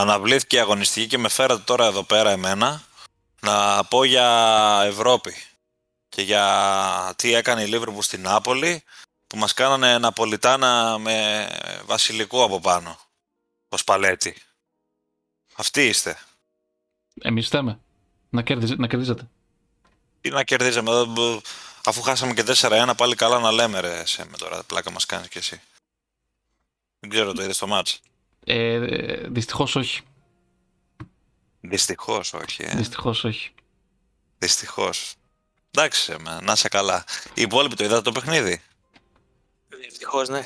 αναβλήθηκε η αγωνιστική και με φέρατε τώρα εδώ πέρα εμένα να πω για Ευρώπη και για τι έκανε η Λίβερπουλ στην Νάπολη που μας κάνανε Ναπολιτάνα με βασιλικό από πάνω. Το σπαλέτι. Αυτοί είστε. Εμείς θέμε. Να, κερδίζ, να κερδίζετε. Τι να κερδίζαμε εδώ, μπ- αφού χάσαμε και 4-1 πάλι καλά να λέμε ρε σε με τώρα, πλάκα μας κάνεις κι εσύ. Δεν ξέρω, το είδες στο μάτς; Ε, δυστυχώς όχι. Δυστυχώς όχι, ε. Δυστυχώς όχι. Δυστυχώς. Εντάξει, ε, με, να είσαι καλά. Οι υπόλοιποι το είδατε το παιχνίδι; Ευτυχώ, ναι.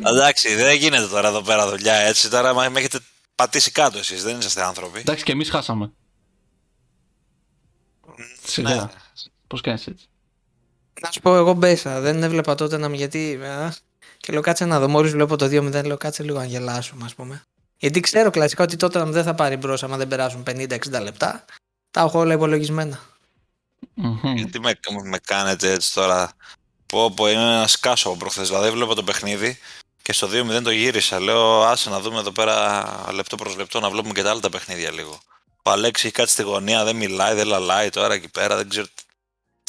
Εντάξει, δεν γίνεται τώρα εδώ πέρα δουλειά έτσι. Τώρα μα- με έχετε πατήσει κάτω εσείς, δεν είσαστε άνθρωποι. Εντάξει, και εμείς χάσαμε. Σιγά. Ναι. Πώς κάνεις έτσι; Να σου πω, εγώ μπέσα. Δεν έβλεπα τότε να μου γιατί. Α, Και λέω κάτσε να δω. Μόλις βλέπω το 2-0, λέω κάτσε λίγο να γελάσουμε, ας πούμε. Γιατί ξέρω κλασικά ότι τότε δεν θα πάρει μπρος άμα δεν περάσουν 50-60 λεπτά. Τα έχω όλα υπολογισμένα. Μμμ. Γιατί με, με κάνετε έτσι τώρα. Πω πω, είναι ένα σκάσο από προχθές. Δηλαδή βλέπω το παιχνίδι και στο 2-0 το γύρισα. Λέω άσε να δούμε εδώ πέρα λεπτό προς λεπτό να βλέπουμε και τα άλλα τα παιχνίδια λίγο. Ο Αλέξης έχει κάτσει στη γωνία, δεν μιλάει, δεν λαλάει τώρα εκεί πέρα, δεν ξέρω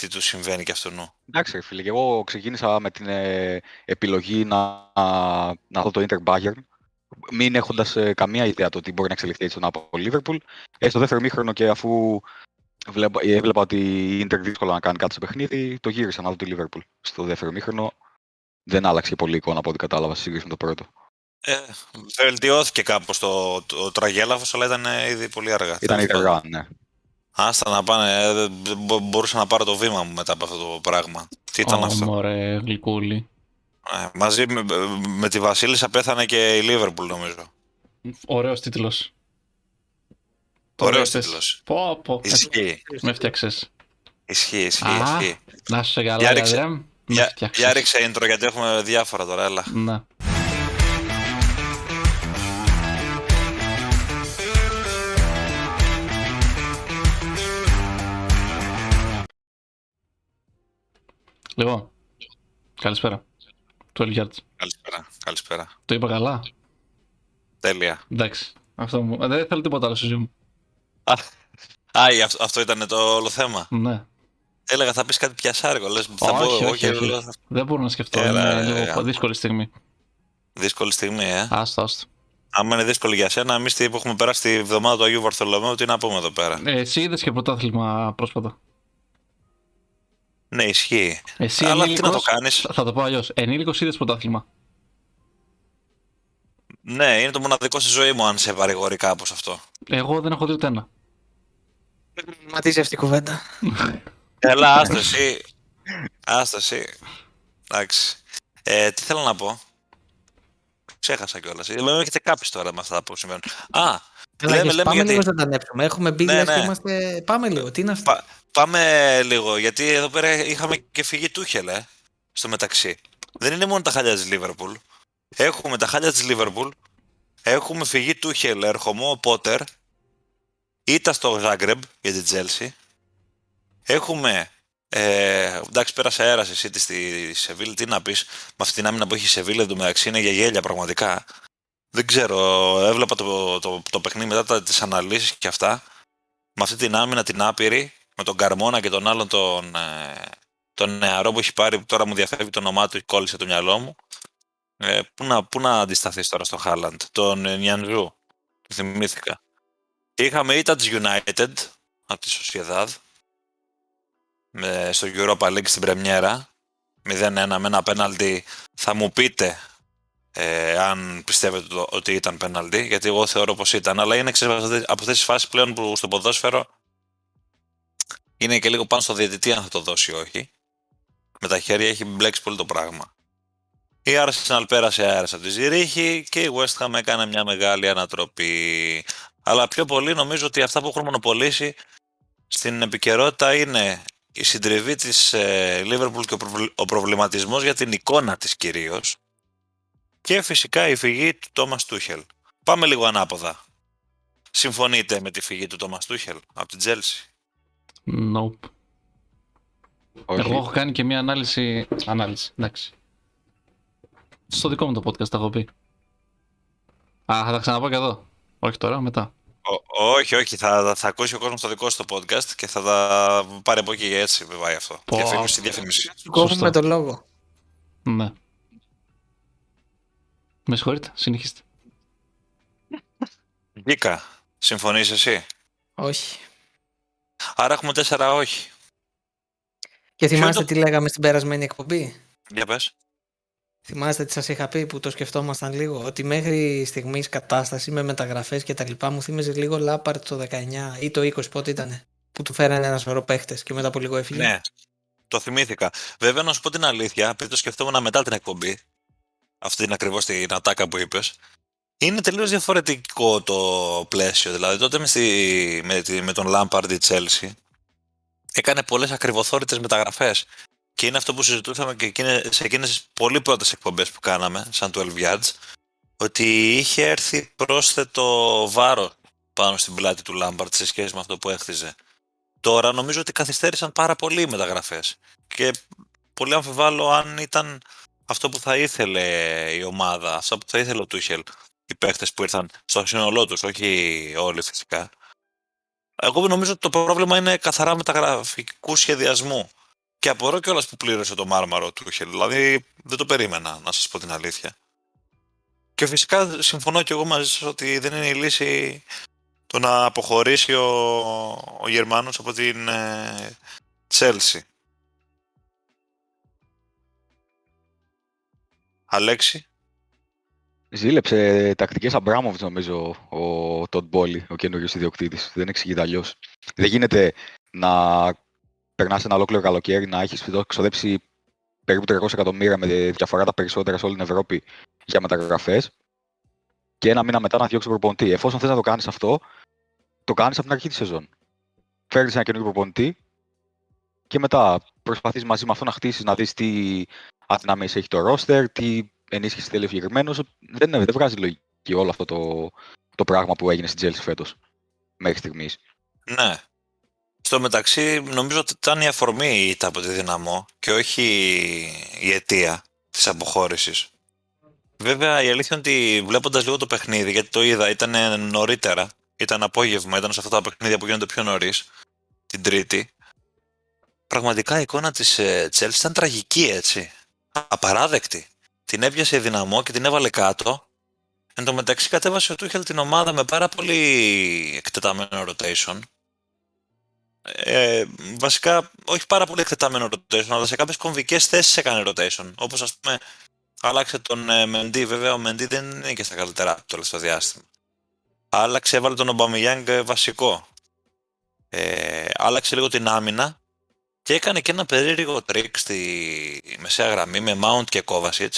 τι, τι τους συμβαίνει και αυτού νου. Εντάξει, ρε φίλε, και εγώ ξεκίνησα με την ε, επιλογή να, να δω το Inter Bayern, μην έχοντας καμία ιδέα το ότι μπορεί να εξελιχθεί έτσι από το Liverpool. Ε, στο δεύτερο μήχρονο και αφού βλέπα, ε, έβλεπα ότι η Inter δύσκολα να κάνει κάτι στο παιχνίδι, το γύρισα να δω τη Liverpool. Στο δεύτερο μήχρονο δεν άλλαξε πολύ η εικόνα από ό,τι κατάλαβα στη σύγκριση με το πρώτο. Ε, βελτιώθηκε κάπως το, το, τραγέλαφος, αλλά ήταν ε, ήδη πολύ αργά. Ήταν η Τέλος πάντων. αργά, ναι. Άστα να πάνε, ε, δεν μπο- μπορούσα να πάρω το βήμα μου μετά από αυτό το πράγμα. Τι ήταν Ω, αυτό; μωρέ, γλυκούλη. Ε, μαζί με, με τη Βασίλισσα πέθανε και η Λίβερπουλ νομίζω. Ωραίος τίτλος. Ωραίος είπες. τίτλος. Πω, πω. Ισχύει, Με φτιάξες. ισχύει, ισχύει. Α, ισχύει. Να σου καλά, Για ρίξε- Γαδρέμ. Με Για, φτιάξες. για ρίξε intro γιατί έχουμε διάφορα τώρα, έλα. Να. Λοιπόν, καλησπέρα. 12 yards. Καλησπέρα, καλησπέρα. Το είπα καλά; Τέλεια. Εντάξει. Αυτό μου. ε, Δεν θέλω τίποτα άλλο στη ζωή μου. Α, α, ή αυτό, αυτό ήταν το όλο θέμα. Ναι. Έλεγα θα πεις κάτι πιασάρικο, λες θα Όχι, πω εγώ όχι, και όχι. λέω, θα- Δεν μπορώ να σκεφτώ. Έλα, είναι ρε, λίγο ρε. δύσκολη στιγμή. δύσκολη στιγμή, ε. Άστο, άστο. Άμα είναι δύσκολη για σένα, εμείς τι που έχουμε περάσει τη βδομάδα του Αγίου Βαρθολομαίου, τι να πούμε εδώ πέρα. Ε, εσύ είδες και πρωτάθλημα πρόσφατα. Ναι, ισχύει. Εσύ Αλλά τι να το ενήλικος- κάνεις; Θα θα το πω αλλιώς. Ενήλικος είδες πρωτάθλημα; Ναι, είναι το μοναδικό στη ζωή μου αν σε παρηγορεί κάπως αυτό. Εγώ δεν έχω δει ούτε ένα. Ματίζει αυτή η κουβέντα. Έλα, άστο εσύ. Άστο εσύ. Εντάξει. Ε, τι θέλω να πω; Ξέχασα κιόλας. Με έχετε κάψει τώρα με αυτά που συμβαίνουν. Α, Έλα, λέμε, yes, λέμε πάμε γιατί. λίγο να τα ανέψουμε. Έχουμε μπει Ναι, λες και ναι. είμαστε. Πάμε λίγο. Τι είναι αυτό; Πα- πάμε λίγο, γιατί εδώ πέρα είχαμε και φυγή Τούχελ, ε, στο μεταξύ. Δεν είναι μόνο τα χάλια της Λίβερπουλ. Έχουμε τα χάλια της Λίβερπουλ, έχουμε φυγή Τούχελ, ερχομό Πότερ, ήττα στο Ζάγκρεμπ για την Τζέλσι. Έχουμε, ε, εντάξει πέρασε αέρας η City στη Σεβίλη, τι να πεις, με αυτή την άμυνα που έχει η Σεβίλη εντωμεταξύ είναι για γέλια πραγματικά. Δεν ξέρω, έβλεπα το, το, το παιχνίδι μετά τα- τις αναλύσεις και αυτά. Με αυτή την άμυνα την άπειρη, με τον Καρμόνα και τον άλλον τον, ε, τον νεαρό που έχει πάρει, που τώρα μου διαφεύγει το όνομά του, κόλλησε το μυαλό μου. Ε, πού, να, πού να αντισταθείς τώρα στο Χάλαντ, τον ε, Νιανζού, το θυμήθηκα. Είχαμε ήττα της United, από τη Sociedad, με, στο Europa League στην Πρεμιέρα, 0-1 με ένα πέναλτι. Θα μου πείτε ε, αν πιστεύετε το- ότι ήταν πέναλτι, γιατί εγώ θεωρώ πως ήταν, αλλά είναι ξέρεις, από αυτές- από αυτές τις φάσεις πλέον που στο ποδόσφαιρο είναι και λίγο πάνω στο διαιτητή αν θα το δώσει ή όχι. Με τα χέρια έχει μπλέξει πολύ το πράγμα. Η Arsenal πέρασε αέρας από τη Ζηρίχη και η West Ham έκανε μια μεγάλη ανατροπή. Αλλά πιο πολύ νομίζω ότι αυτά που έχουν μονοπολίσει στην επικαιρότητα είναι η συντριβή της ε, Liverpool και ο, προβλ- ο προβληματισμός για την εικόνα της κυρίως και φυσικά η φυγή του Τόμας Τούχελ. Πάμε λίγο ανάποδα. Συμφωνείτε με τη φυγή του Τόμας Τούχελ από την Chelsea. Nope. Όχι. Εγώ έχω κάνει και μια ανάλυση. Ανάλυση, εντάξει. Στο δικό μου το podcast τα έχω πει. Α, θα τα ξαναπώ και εδώ. Όχι τώρα, μετά. Ω- όχι, όχι, θα, θα ακούσει ο κόσμος το δικό σου το podcast και θα τα πάρει από εκεί έτσι πάει αυτό. Πω. Διαφήμιση, διαφήμιση. Σου κόβουμε Σωστό. το λόγο. Ναι. Με συγχωρείτε, συνεχίστε. Βγήκα. Συμφωνείς εσύ; Όχι. Άρα έχουμε τέσσερα όχι. Και θυμάστε το- τι λέγαμε στην περασμένη εκπομπή; Για πες. Θυμάστε τι σας είχα πει που το σκεφτόμασταν λίγο. Ότι μέχρι στιγμής κατάσταση με μεταγραφές και τα λοιπά μου θύμιζε λίγο Λάπαρτ το 19 ή το 20 πότε ήτανε. Που του φέρανε ένας σωρό παίχτες και μετά από λίγο έφυγε. Ναι, το θυμήθηκα. Βέβαια, να σου πω την αλήθεια, επειδή το σκεφτόμουν μετά την εκπομπή, αυτή την ακριβώς την ατάκα που είπες, είναι τελείως διαφορετικό το πλαίσιο. Δηλαδή, τότε με, στη, με, τη- με τον Lampard η Chelsea έκανε πολλές ακριβοθόρητε μεταγραφές. Και είναι αυτό που συζητούσαμε και εκείνες, σε εκείνες τι πολύ πρώτες εκπομπές που κάναμε, σαν 12 Yards, ότι είχε έρθει πρόσθετο βάρο πάνω στην πλάτη του Lampard σε σχέση με αυτό που έχτιζε. Τώρα νομίζω ότι καθυστέρησαν πάρα πολύ οι μεταγραφές και πολύ αμφιβάλλω αν ήταν αυτό που θα ήθελε η ομάδα, αυτό που θα ήθελε ο Τούχελ, οι παίχτες που ήρθαν στο σύνολό τους, όχι όλοι φυσικά. Εγώ νομίζω ότι το πρόβλημα είναι καθαρά μεταγραφικού σχεδιασμού. Και απορώ κιόλας που πλήρωσε το μάρμαρο του Τούχελ. Δηλαδή δεν το περίμενα, να σας πω την αλήθεια. Και φυσικά συμφωνώ κι εγώ μαζί σας ότι δεν είναι η λύση το να αποχωρήσει ο, ο Γερμανός από την ε, Chelsea. Αλέξη, Ζήλεψε τακτικές Αμπράμοβιτ, νομίζω, ο Τόντ Μπόλι, ο καινούριος ιδιοκτήτης. Δεν εξηγείται αλλιώς. Δεν γίνεται να περνάς ένα ολόκληρο καλοκαίρι, να έχεις ξοδέψει περίπου 300 εκατομμύρια με διαφορά τα περισσότερα σε όλη την Ευρώπη για μεταγραφές και ένα μήνα μετά να διώξει τον προπονητή. Εφόσον θες να το κάνεις αυτό, το κάνεις από την αρχή της σεζόν. Φέρνεις ένα καινούριο προπονητή και μετά προσπαθείς μαζί με αυτό να χτίσεις, να δεις τι αδυναμίες έχει το ρόστερ, τι ενίσχυση θέλει ο συγκεκριμένος. Δεν, δεν βγάζει λογική όλο αυτό το, το πράγμα που έγινε στην Chelsea φέτος μέχρι στιγμής. ναι. Στο μεταξύ νομίζω ότι ήταν η αφορμή η ήττα από τη δυναμό και όχι η αιτία της αποχώρησης. Βέβαια η αλήθεια είναι ότι βλέποντας λίγο το παιχνίδι, γιατί το είδα, ήταν νωρίτερα, ήταν απόγευμα, ήταν σε αυτά τα παιχνίδια που γίνονται πιο νωρίς, την Τρίτη. Πραγματικά η εικόνα της ε, Chelsea ήταν τραγική έτσι. Απαράδεκτη. Την έπιασε η δυναμό και την έβαλε κάτω. Εν τω μεταξύ κατέβασε ο Τούχελ την ομάδα με πάρα πολύ εκτεταμένο rotation. Ε, βασικά, όχι πάρα πολύ εκτεταμένο rotation, αλλά σε κάποιες κομβικές θέσεις έκανε rotation. Όπως ας πούμε, άλλαξε τον ε, Mendy. Βέβαια, ο Mendy δεν είναι και στα καλύτερα το τελευταίο διάστημα. Άλλαξε, έβαλε τον Ομπαμιγιάνγκ ε, βασικό. Ε, άλλαξε λίγο την άμυνα και έκανε και ένα περίεργο τρίκ στη μεσαία γραμμή με Mount και Kovacic.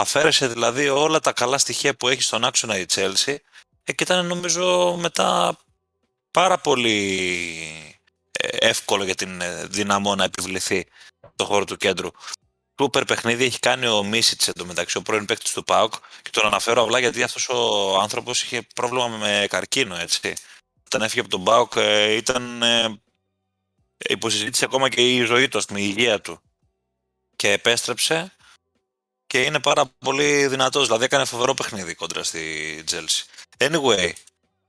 Αφαίρεσε δηλαδή όλα τα καλά στοιχεία που έχει στον άξονα η Chelsea ε, και ήταν νομίζω μετά πάρα πολύ ε, εύκολο για την ε, δυναμό να επιβληθεί το χώρο του κέντρου. Σούπερ παιχνίδι έχει κάνει ο Μίσιτς εντωμεταξύ, ο πρώην παίκτης του ΠΑΟΚ και τον αναφέρω απλά γιατί αυτός ο άνθρωπος είχε πρόβλημα με καρκίνο, έτσι. Όταν έφυγε από τον ΠΑΟΚ ε, ήταν ε, υποσυζήτηση ακόμα και η ζωή του, ας πούμε, η υγεία του. Και επέστρεψε και είναι πάρα πολύ δυνατός. Δηλαδή έκανε φοβερό παιχνίδι κόντρα στη Chelsea. Anyway,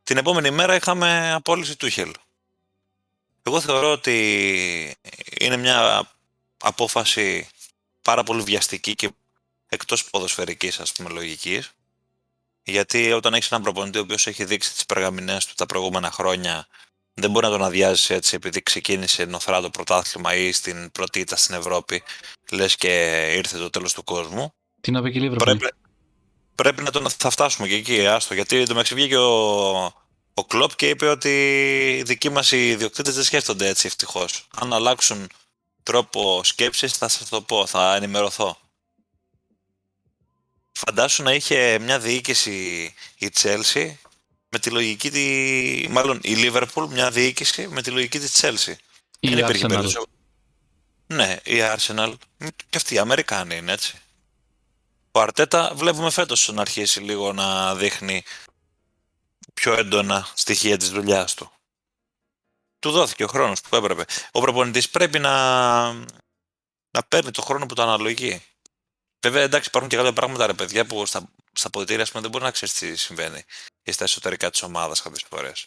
την επόμενη μέρα είχαμε απόλυση του Χελ. Εγώ θεωρώ ότι είναι μια απόφαση πάρα πολύ βιαστική και εκτός ποδοσφαιρικής ας πούμε λογικής. Γιατί όταν έχεις έναν προπονητή ο οποίος έχει δείξει τις περγαμηνές του τα προηγούμενα χρόνια δεν μπορεί να τον αδειάζει έτσι επειδή ξεκίνησε νοθρά το πρωτάθλημα ή στην πρώτη ήττα στην Ευρώπη λες και ήρθε το τέλος του κόσμου. Τι να πει και η Liverpool. Πρέπει, πρέπει να τον θα φτάσουμε και εκεί, άστο. Γιατί το μεταξύ βγήκε ο, ο Κλόπ και είπε ότι οι δικοί μας οι ιδιοκτήτες δεν σκέφτονται έτσι ευτυχώς. Αν αλλάξουν τρόπο σκέψης θα σας το πω, θα ενημερωθώ. Φαντάσου να είχε μια διοίκηση η Chelsea με τη λογική τη... Μάλλον η Liverpool μια διοίκηση με τη λογική της Chelsea. Ή Δεν η υπήρχε Arsenal. περίπτωση. Ναι, η Arsenal. Και αυτοί οι Αμερικάνοι είναι έτσι. Ο Αρτέτα βλέπουμε φέτος να αρχίσει λίγο να δείχνει πιο έντονα στοιχεία της δουλειάς του. Του δόθηκε ο χρόνος που έπρεπε. Ο προπονητής πρέπει να, να παίρνει το χρόνο που το αναλογεί. Βέβαια, εντάξει, υπάρχουν και κάποια πράγματα, ρε παιδιά, που στα στα ποδητήρια, ας πούμε, δεν μπορεί να ξέρεις τι συμβαίνει ή στα εσωτερικά της ομάδας κάποιες φορές.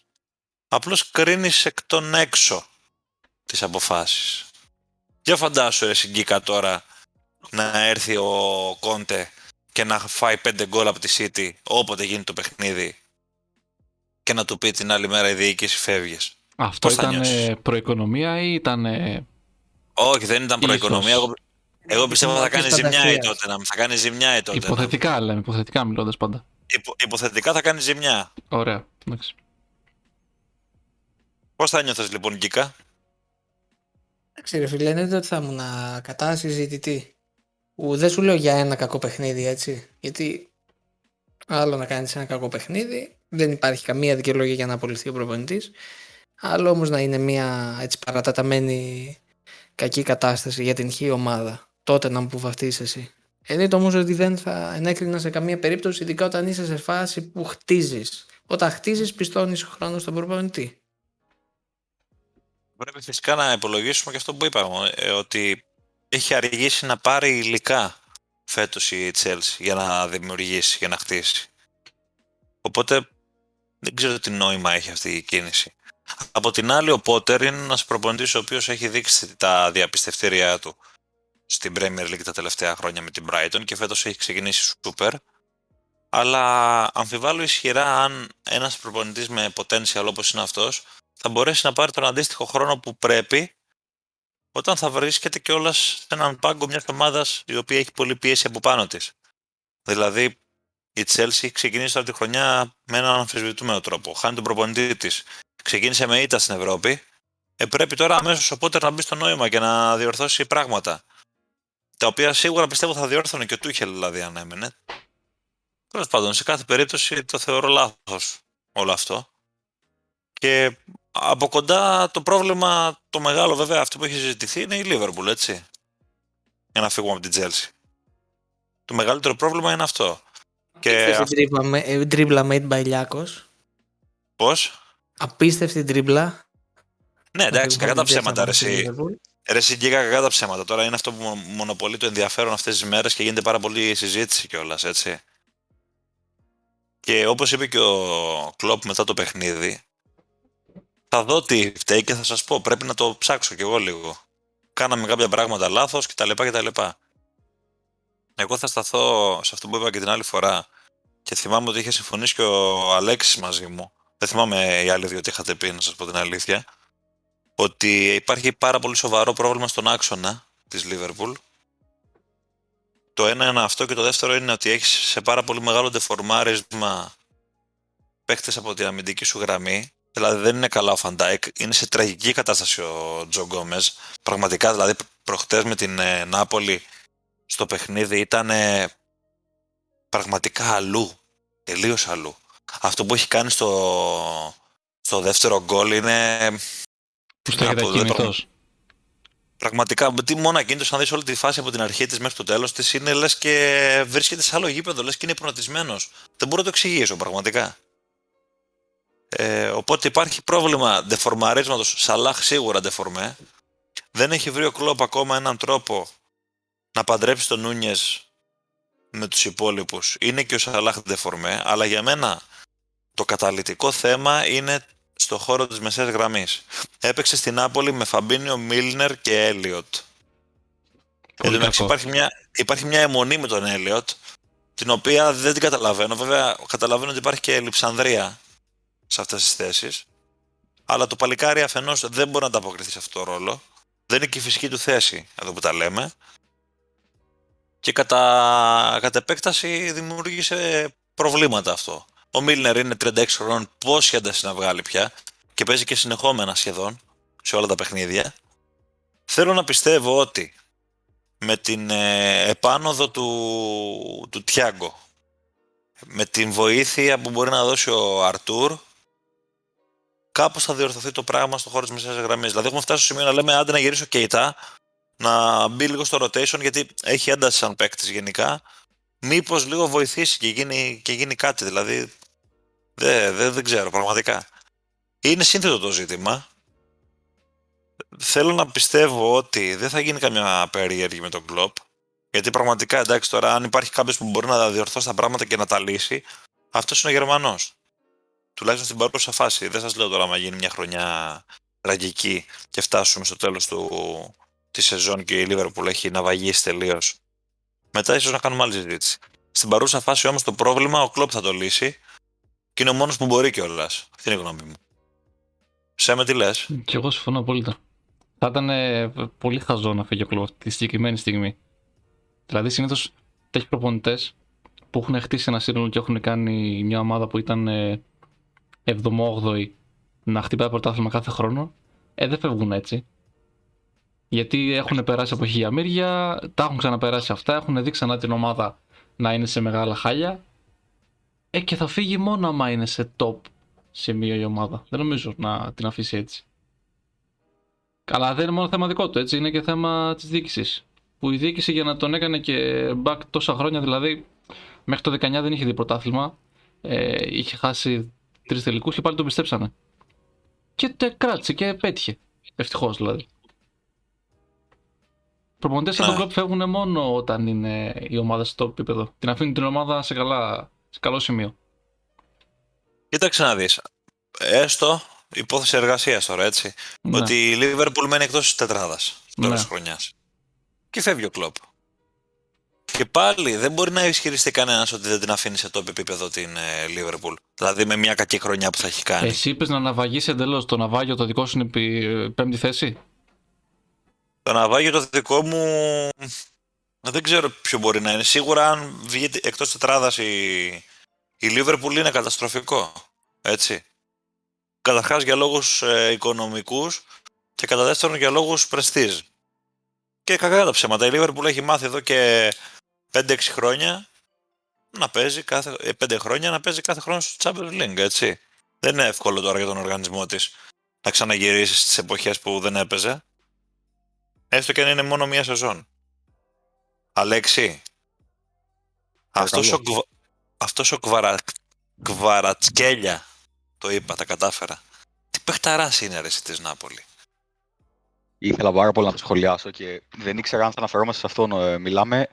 Απλώς κρίνεις εκ των έξω τις αποφάσεις. Για φαντάσου, ρε Συγκίκα τώρα να έρθει ο Κόντε και να φάει πέντε γκολ από τη City όποτε γίνει το παιχνίδι και να του πει την άλλη μέρα η διοίκηση φεύγεις. Αυτό Πώς θα ήταν νιώσεις; ε, προοικονομία ή ήταν. ε, Όχι, δεν ήταν Ίσως. προοικονομία. Εγώ, εγώ πιστεύω θα κάνει Της ζημιά η φαντασίας. τότε. Θα κάνει ζημιά η τότε. Υποθετικά λέμε, υποθετικά μιλώντας πάντα. Υπο, υποθετικά θα κάνει ζημιά. Ωραία. Εντάξει. Πώς θα νιώθεις λοιπόν, Γκίκα; Εντάξει, ρε φίλε, εννοείται ότι θα ήμουν κατά συζητητή. Ου, δεν σου λέω για ένα κακό παιχνίδι, έτσι. Γιατί άλλο να κάνεις ένα κακό παιχνίδι, δεν υπάρχει καμία δικαιολόγια για να απολυθεί ο προπονητής. Άλλο όμως να είναι μια έτσι παραταταμένη κακή κατάσταση για την χή ομάδα. Τότε να μου που βαφτείς εσύ. Εννοείται όμως ότι δεν θα ενέκρινα σε καμία περίπτωση, ειδικά όταν είσαι σε φάση που χτίζεις. Όταν χτίζεις, πιστώνεις χρόνος στον προπονητή. Πρέπει φυσικά να υπολογίσουμε και αυτό που είπαμε, ε, ότι έχει αργήσει να πάρει υλικά φέτος η Chelsea για να δημιουργήσει, για να χτίσει. Οπότε δεν ξέρω τι νόημα έχει αυτή η κίνηση. Από την άλλη, ο Πότερ είναι ένας προπονητής ο οποίος έχει δείξει τα διαπιστευτήριά του στην Premier League τα τελευταία χρόνια με την Brighton και φέτος έχει ξεκινήσει super. Αλλά αμφιβάλλω ισχυρά αν ένας προπονητής με potential όπως είναι αυτός θα μπορέσει να πάρει τον αντίστοιχο χρόνο που πρέπει όταν θα βρίσκεται κιόλας σε έναν πάγκο μιας ομάδας η οποία έχει πολλή πίεση από πάνω της. Δηλαδή, η Chelsea έχει ξεκινήσει τώρα τη χρονιά με έναν αμφισβητούμενο τρόπο. Χάνει τον προπονητή της. Ξεκίνησε με ήττα στην Ευρώπη. Ε, πρέπει τώρα αμέσως ο Πότερ να μπει στο νόημα και να διορθώσει πράγματα. Τα οποία σίγουρα πιστεύω θα διόρθωνε και ο Τούχελ δηλαδή αν έμενε. Τέλος πάντων, σε κάθε περίπτωση το θεωρώ λάθος όλο αυτό. Και από κοντά το πρόβλημα, το μεγάλο βέβαια, αυτό που έχει συζητηθεί είναι η Liverpool, έτσι. Για να φύγουμε από την Chelsea. Το μεγαλύτερο πρόβλημα είναι αυτό. Και Απίστευτη τρίπλα με- ε, τρίπλα made by Λιάκος. πώς; Απίστευτη τρίπλα. Ναι, εντάξει, κακά τα ψέματα, ρε Στη εσύ. Liverpool. Ρε εσύ, Γκίκα, κακά τα ψέματα. Τώρα είναι αυτό που μο- μονοπολεί το ενδιαφέρον αυτές τις μέρες και γίνεται πάρα πολύ συζήτηση κιόλας, έτσι. Και όπως είπε και ο Κλόπ μετά το παιχνίδι, θα δω τι φταίει και θα σας πω, πρέπει να το ψάξω κι εγώ λίγο. Κάναμε κάποια πράγματα λάθος κτλ. κτλ. Εγώ θα σταθώ σε αυτό που είπα και την άλλη φορά και θυμάμαι ότι είχε συμφωνήσει και ο Αλέξης μαζί μου. Δεν θυμάμαι οι άλλοι δύο τι είχατε πει, να σας πω την αλήθεια. Ότι υπάρχει πάρα πολύ σοβαρό πρόβλημα στον άξονα της Liverpool. Το ένα είναι αυτό και το δεύτερο είναι ότι έχεις σε πάρα πολύ μεγάλο ντεφορμάρισμα παίχτες από την αμυντική σου γραμμή. Δηλαδή δεν είναι καλά ο Φαν Ντάικ. Είναι σε τραγική κατάσταση ο Τζο Γκόμες. Πραγματικά δηλαδή προχτές με την ε, Νάπολι στο παιχνίδι ήταν ε, πραγματικά αλλού. Τελείως αλλού. Αυτό που έχει κάνει στο, στο δεύτερο γκολ είναι Που να στέκεται πω, δεν κινητός. Πραγματικά, με τι μόνο ακίνητος, αν δεις όλη τη φάση από την αρχή της μέχρι το τέλος της, είναι λες και βρίσκεται σε άλλο γήπεδο, λες και είναι υπνοτισμένος. Δεν μπορώ να το εξηγήσω πραγματικά. Ε, οπότε υπάρχει πρόβλημα ντεφορμαρίσματο. Σαλάχ σίγουρα ντεφορμέ. Δεν έχει βρει ο Κλόπ ακόμα έναν τρόπο να παντρέψει τον Νούνιες με τους υπόλοιπους. Είναι και ο Σαλάχ ντεφορμέ, αλλά για μένα το καταλητικό θέμα είναι στο χώρο της μεσαίας γραμμής. Έπαιξε στην Νάπολη με Φαμπίνιο, Μίλνερ και Έλιοτ. Εν τω μεταξύ κακό. υπάρχει μια, υπάρχει μια αιμονή με τον Έλιοτ, την οποία δεν την καταλαβαίνω. Βέβαια, καταλαβαίνω ότι υπάρχει και λειψανδρία σε αυτές τις θέσεις. Αλλά το παλικάρι αφενός δεν μπορεί να ανταποκριθεί σε αυτό το ρόλο. Δεν είναι και η φυσική του θέση, εδώ που τα λέμε. Και κατά, κατά επέκταση δημιούργησε προβλήματα αυτό. Ο Μίλνερ είναι 36 χρονών, πόση ένταση να βγάλει πια και παίζει και συνεχόμενα σχεδόν σε όλα τα παιχνίδια. Θέλω να πιστεύω ότι με την ε, επάνωδο του, του Τιάγκο, με την βοήθεια που μπορεί να δώσει ο Αρτούρ, κάπως θα διορθωθεί το πράγμα στο χώρο της μεσαίας γραμμής. Δηλαδή έχουμε φτάσει στο σημείο να λέμε άντε να γυρίσει ο Κεϊτά, να μπει λίγο στο rotation γιατί έχει ένταση σαν παίκτης γενικά, μήπως λίγο βοηθήσει και γίνει, και γίνει κάτι. Δηλαδή δεν, δεν, δεν ξέρω πραγματικά. Είναι σύνθετο το ζήτημα. Θέλω να πιστεύω ότι δεν θα γίνει καμιά περίεργη με τον Κλόπ. Γιατί πραγματικά εντάξει τώρα, αν υπάρχει κάποιος που μπορεί να διορθώσει τα πράγματα και να τα λύσει, αυτός είναι ο Γερμανός. Τουλάχιστον στην παρούσα φάση. Δεν σας λέω τώρα να γίνει μια χρονιά τραγική και φτάσουμε στο τέλος τη σεζόν και η Liverpool έχει ναυαγίσει τελείως. Μετά ίσως να κάνουμε άλλη συζήτηση. Στην παρούσα φάση όμως το πρόβλημα ο Κλόπ θα το λύσει και είναι ο μόνος που μπορεί κιόλας. Αυτή είναι η γνώμη μου. Σε με τι λες. Και εγώ συμφωνώ απόλυτα. Θα ήταν ε, πολύ χαζό να φύγει ο Κλόπ τη συγκεκριμένη στιγμή. Δηλαδή, συνήθως έχει προπονητές που έχουν χτίσει ένα σύνολο και έχουν κάνει μια ομάδα που ήταν ε, 7η-8η να χτυπάει πρωτάθλημα κάθε χρόνο. Ε, δεν φεύγουν έτσι. Γιατί έχουν περάσει από χιλιαμύρια, τα έχουν ξαναπεράσει αυτά, έχουν δει ξανά την ομάδα να είναι σε μεγάλα χάλια. Ε, και θα φύγει μόνο άμα είναι σε top σημείο η ομάδα. Δεν νομίζω να την αφήσει έτσι. Αλλά δεν είναι μόνο θέμα δικό του, έτσι. Είναι και θέμα της διοίκησης. Που η διοίκηση για να τον έκανε και back τόσα χρόνια, δηλαδή μέχρι το 19 δεν είχε δει πρωτάθλημα. Ε, είχε χάσει τρεις τελικούς και πάλι τον πιστέψανε. Και το κράτησε και πέτυχε. Ευτυχώς δηλαδή. Προπονητές σαν τον Ναι. Klopp φεύγουν μόνο όταν είναι η ομάδα στο επίπεδο. Την αφήνουν την ομάδα σε, καλά, σε καλό σημείο. Κοίταξε να δει. Έστω υπόθεση εργασίας τώρα, έτσι. Ναι. Ότι η Liverpool μένει εκτός της τετράδας τέλο Ναι. της χρονιάς. Και φεύγει ο Κλοπ. Και πάλι δεν μπορεί να ισχυριστεί κανένας ότι δεν την αφήνει σε top επίπεδο την ε, Liverpool. Δηλαδή με μια κακή χρονιά που θα έχει κάνει. Εσύ είπες να ναυαγίσει εντελώς. Το ναυάγιο το δικό σου είναι επί- πέμπτη θέση; Το ναυάγιο το δικό μου δεν ξέρω ποιο μπορεί να είναι. Σίγουρα αν βγει εκτός τετράδας η, η Liverpool είναι καταστροφικό. Έτσι. Καταρχάς για λόγους ε, οικονομικούς και κατά δεύτερον για λόγους πρεστίζ. Και κακά τα ψέματα. Η Liverpool έχει μάθει εδώ και 5-6 χρόνια να παίζει κάθε, ε, 5 χρόνια να παίζει κάθε χρόνο στο Champions League, έτσι. Δεν είναι εύκολο τώρα για τον οργανισμό της να ξαναγυρίσει στις εποχές που δεν έπαιζε. Έστω και αν είναι μόνο μία σεζόν. Αλέξη, αυτός ο, Παρακαλώ. κβα... αυτός ο κβαρα... κβαρατσκέλια, το είπα, τα κατάφερα. Τι παιχταράς είναι ρε εσύ της Νάπολη. Ήθελα πάρα πολύ να το σχολιάσω και δεν ήξερα αν θα αναφερόμαστε σε αυτόν. Ε, μιλάμε.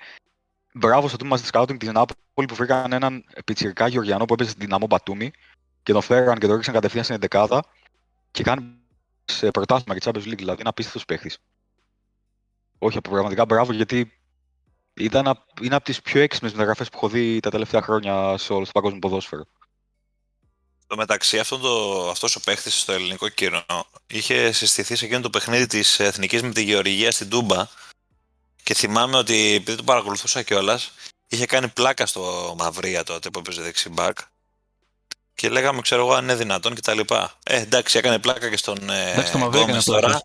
Μπράβο στο τμήμα της scouting της Νάπολη που βρήκαν έναν πιτσιρικά Γεωργιανό που έπαιζε στην Δυναμό Μπατούμι και τον φέραν και τον ρίξαν κατευθείαν στην 11 και κάνει σε πρωτάθλημα και Champions League. Δηλαδή είναι απίστευτος παίχτης. Όχι, πραγματικά μπράβο γιατί ήταν, απ- είναι από τις πιο έξυπνες μεταγραφές που έχω δει τα τελευταία χρόνια σε όλο το παγκόσμιο ποδόσφαιρο. Στο μεταξύ, αυτό το, αυτός ο παίχτης στο ελληνικό κοινό είχε συστηθεί σε εκείνο το παιχνίδι της Εθνικής με τη Γεωργία στην Τούμπα και θυμάμαι ότι επειδή το παρακολουθούσα κιόλας, είχε κάνει πλάκα στο Μαυρία τότε που έπαιζε δεξιμπάκ και λέγαμε, ξέρω εγώ, αν είναι δυνατόν κτλ. Ε, εντάξει, έκανε πλάκα και στον ε, Εντάξει, το Μαυρία έκανε Γκόμες πλάκα. τώρα.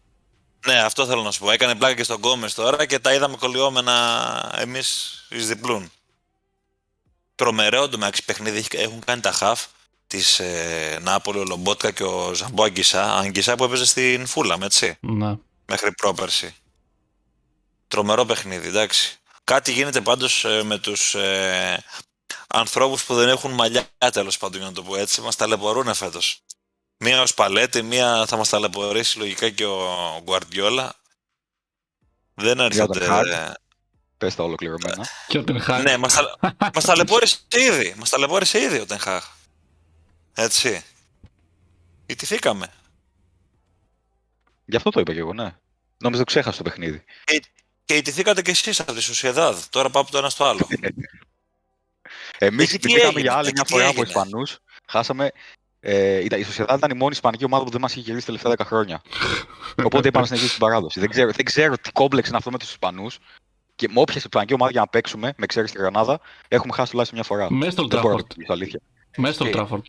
Ναι, αυτό θέλω να σου πω. Έκανε πλάκα και στον Γκόμες τώρα και τα είδαμε κολλιόμενα εμείς εις διπλούν. Τρομερό εντωμεταξύ παιχνίδι έχει- έχουν κάνει τα χαφ της ε, Νάπολη, ο Λομπότκα και ο Ζαμπό Αγγισά. Αγγισά που έπαιζε στην Φούλαμ, έτσι, Ναι. μέχρι πρόπερση. Τρομερό παιχνίδι, εντάξει. Κάτι γίνεται πάντως ε, με τους ε, ανθρώπους που δεν έχουν μαλλιά, τέλος πάντων, για να το πω έτσι. Μας ταλαιπωρούν φέτος. Μία ο Σπαλέτη, μία θα μας ταλαιπωρήσει λογικά και ο Γκουαρδιόλα. Δεν έρχεται... τον Χάρ. Πες τα ολοκληρωμένα. Και ο Τενχάκ. Ναι, μας, τα, μας ταλαιπώρησε ήδη. Μας ταλαιπώρησε ήδη ο Τενχάχ. Έτσι. Ιτηθήκαμε. Γι' αυτό το είπα και εγώ, ναι. Νόμιζα το ξέχασα το παιχνίδι. Και ιτηθήκατε κι εσείς από τη Σοσιαδάδ. Τώρα πάω από το ένα στο άλλο. Εμείς Εκεί τι πήγαμε έγινε, για άλλη εκεί μια τι φορά από έγινε; Ισπανούς. Χάσαμε. Ε, ήταν, η Σοσιαδάδ ήταν η μόνη Ισπανική ομάδα που δεν μας είχε γυρίσει τα τελευταία 10 χρόνια. Οπότε είπαμε να συνεχίσουμε την παράδοση. Δεν ξέρω, δεν ξέρω τι κόμπλεξ είναι αυτό με τους Ισπανούς. Και με όποια Ισπανική ομάδα για να παίξουμε, με ξέρεις στη Γρανάδα, έχουμε χάσει τουλάχιστον μια φορά. Μέσα στο Δεν μπορώ να Trafford. το πω αλήθεια. Μέσα στο Και- Trafford.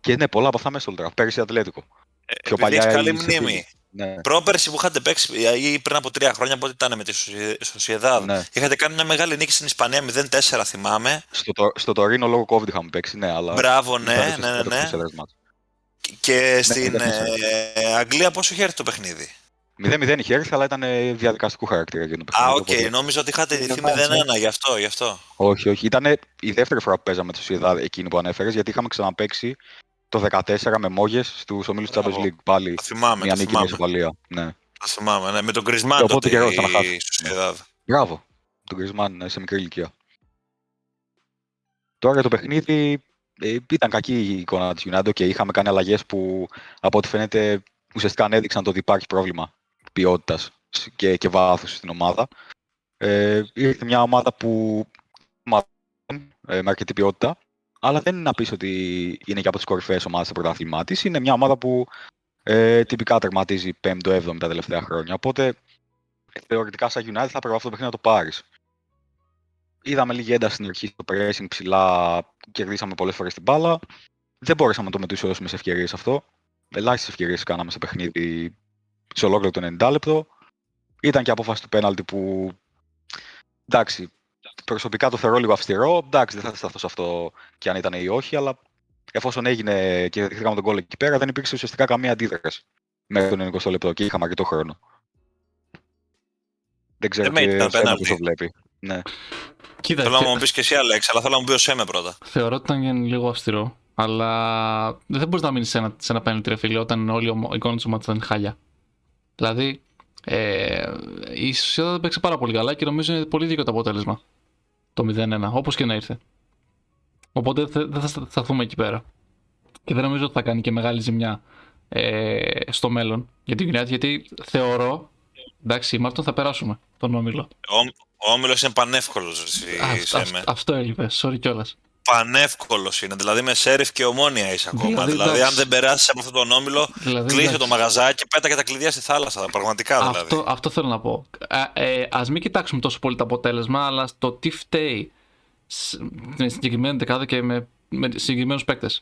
Και ναι, πολλά από αυτά μέσα στο Ultra. Πέρυσι Ατλέτικο. Πιο Επειδή παλιά έχεις καλή η Σεβίλη. μνήμη. Ναι, Πρόπερση που είχατε παίξει ή πριν από τρία χρόνια, πότε ήταν με τη Σοσι- Σοσιαδάδ. ναι. Είχατε κάνει μια μεγάλη νίκη στην Ισπανία 0-4, θυμάμαι. Στο, το, στο Τορίνο λόγω COVID είχαμε παίξει, ναι, αλλά. Μπράβο, ναι, ήταν ναι, ναι. στις ναι. τέσσερις μάτς. Και στην ήταν ε, Αγγλία πόσο είχε έρθει το παιχνίδι; 0-0 είχε έρθει, αλλά ήταν ε, διαδικαστικού χαρακτήρα για το Α, παιχνίδι. οκ, οπότε- νόμιζα ότι είχατε ηττηθεί μάτς, ε. 0-1, γι' αυτό, γι' αυτό. Όχι, όχι. Ήταν η δεύτερη φορά που παίζαμε τη Σοσιεδάδ εκείνη που ανέφερες, γιατί είχαμε ξαναπαίξει το 14 με Μόγιες στους ομίλους της Champions Μπράβο. League. Πάλι Το θυμάμαι, μια το νίκη με θυμάμαι. ισοπαλία. Ναι. Το θυμάμαι, ναι. Με τον Γκριζμάν Οπότε τότε καιρός ήταν να η χάσουμε. Σοσιαδάδ. Μπράβο. τον Griezmann σε μικρή ηλικία. Τώρα για το παιχνίδι ε, ήταν κακή η εικόνα της United και είχαμε κάνει αλλαγές που από ό,τι φαίνεται ουσιαστικά ανέδειξαν το ότι υπάρχει πρόβλημα ποιότητας και, και βάθους στην ομάδα. Ε, ήρθε μια ομάδα που ε, με αρκετή ποιότητα, αλλά δεν είναι να πεις ότι είναι και από τις κορυφαίες ομάδες στο πρωτάθλημά της. Είναι μια ομάδα που ε, τυπικά τερματίζει 5ο-7ο τα τελευταία χρόνια. Οπότε θεωρητικά σαν United θα πρέπει αυτό το παιχνίδι να το πάρεις. Είδαμε λίγη ένταση στην αρχή στο pressing ψηλά, κερδίσαμε πολλές φορές την μπάλα. Δεν μπορέσαμε να το μετουσιώσουμε σε ευκαιρίες αυτό. Ελάχιστες ευκαιρίες κάναμε σε παιχνίδι σε ολόκληρο το 90 λεπτό. Ήταν και απόφαση του πέναλτι που εντάξει, προσωπικά το θεωρώ λίγο αυστηρό. Εντάξει, δεν θα σταθώ σε αυτό και αν ήταν ή όχι, αλλά εφόσον έγινε και δεχτήκαμε τον κόλλο εκεί πέρα, δεν υπήρξε ουσιαστικά καμία αντίδραση μέχρι τον 20 λεπτό και είχαμε αρκετό χρόνο. Δεν ξέρω Δεν με και ήταν ο πώς το βλέπει. Ναι. Κοίτα, Θέλω θε- να μου πεις και εσύ, Αλέξ, αλλά θέλω να μου πει ο Σέμε πρώτα. θεωρώ ότι ήταν λίγο αυστηρό. Αλλά δεν μπορείς να μείνεις σε ένα, σε ένα penalty, ρε φίλε, όταν όλη η ομο- η εικόνα της ομάδας ήταν χάλια. Δηλαδή, ε, η Σοσιαδά παίξε πάρα πολύ καλά και νομίζω είναι πολύ δίκαιο το αποτέλεσμα. Το 0-1, όπως και να ήρθε. Οπότε θε- δεν θα στα- σταθούμε εκεί πέρα. Και δεν νομίζω ότι θα κάνει και μεγάλη ζημιά ε, στο μέλλον για την United, γιατί θεωρώ. Εντάξει, με αυτόν θα περάσουμε τον όμιλο. Ο, ο Όμιλος είναι πανεύκολος, Αυτό, Σέμε. αυτό έλειπες, sorry κιόλας. Πανεύκολος είναι. Δηλαδή με σέριφ και ομόνια είσαι ακόμα. Δηλαδή, Δηλαδή, εντάξει. αν δεν περάσει από αυτόν τον όμιλο, Δηλαδή, κλείσε εντάξει. το μαγαζάκι, πέτα και τα κλειδιά στη θάλασσα. Πραγματικά δηλαδή. Αυτό, αυτό θέλω να πω. Α ε, ας μην κοιτάξουμε τόσο πολύ το αποτέλεσμα, αλλά στο τι φταίει σ- με συγκεκριμένη δεκάδα και με, με συγκεκριμένους παίκτες.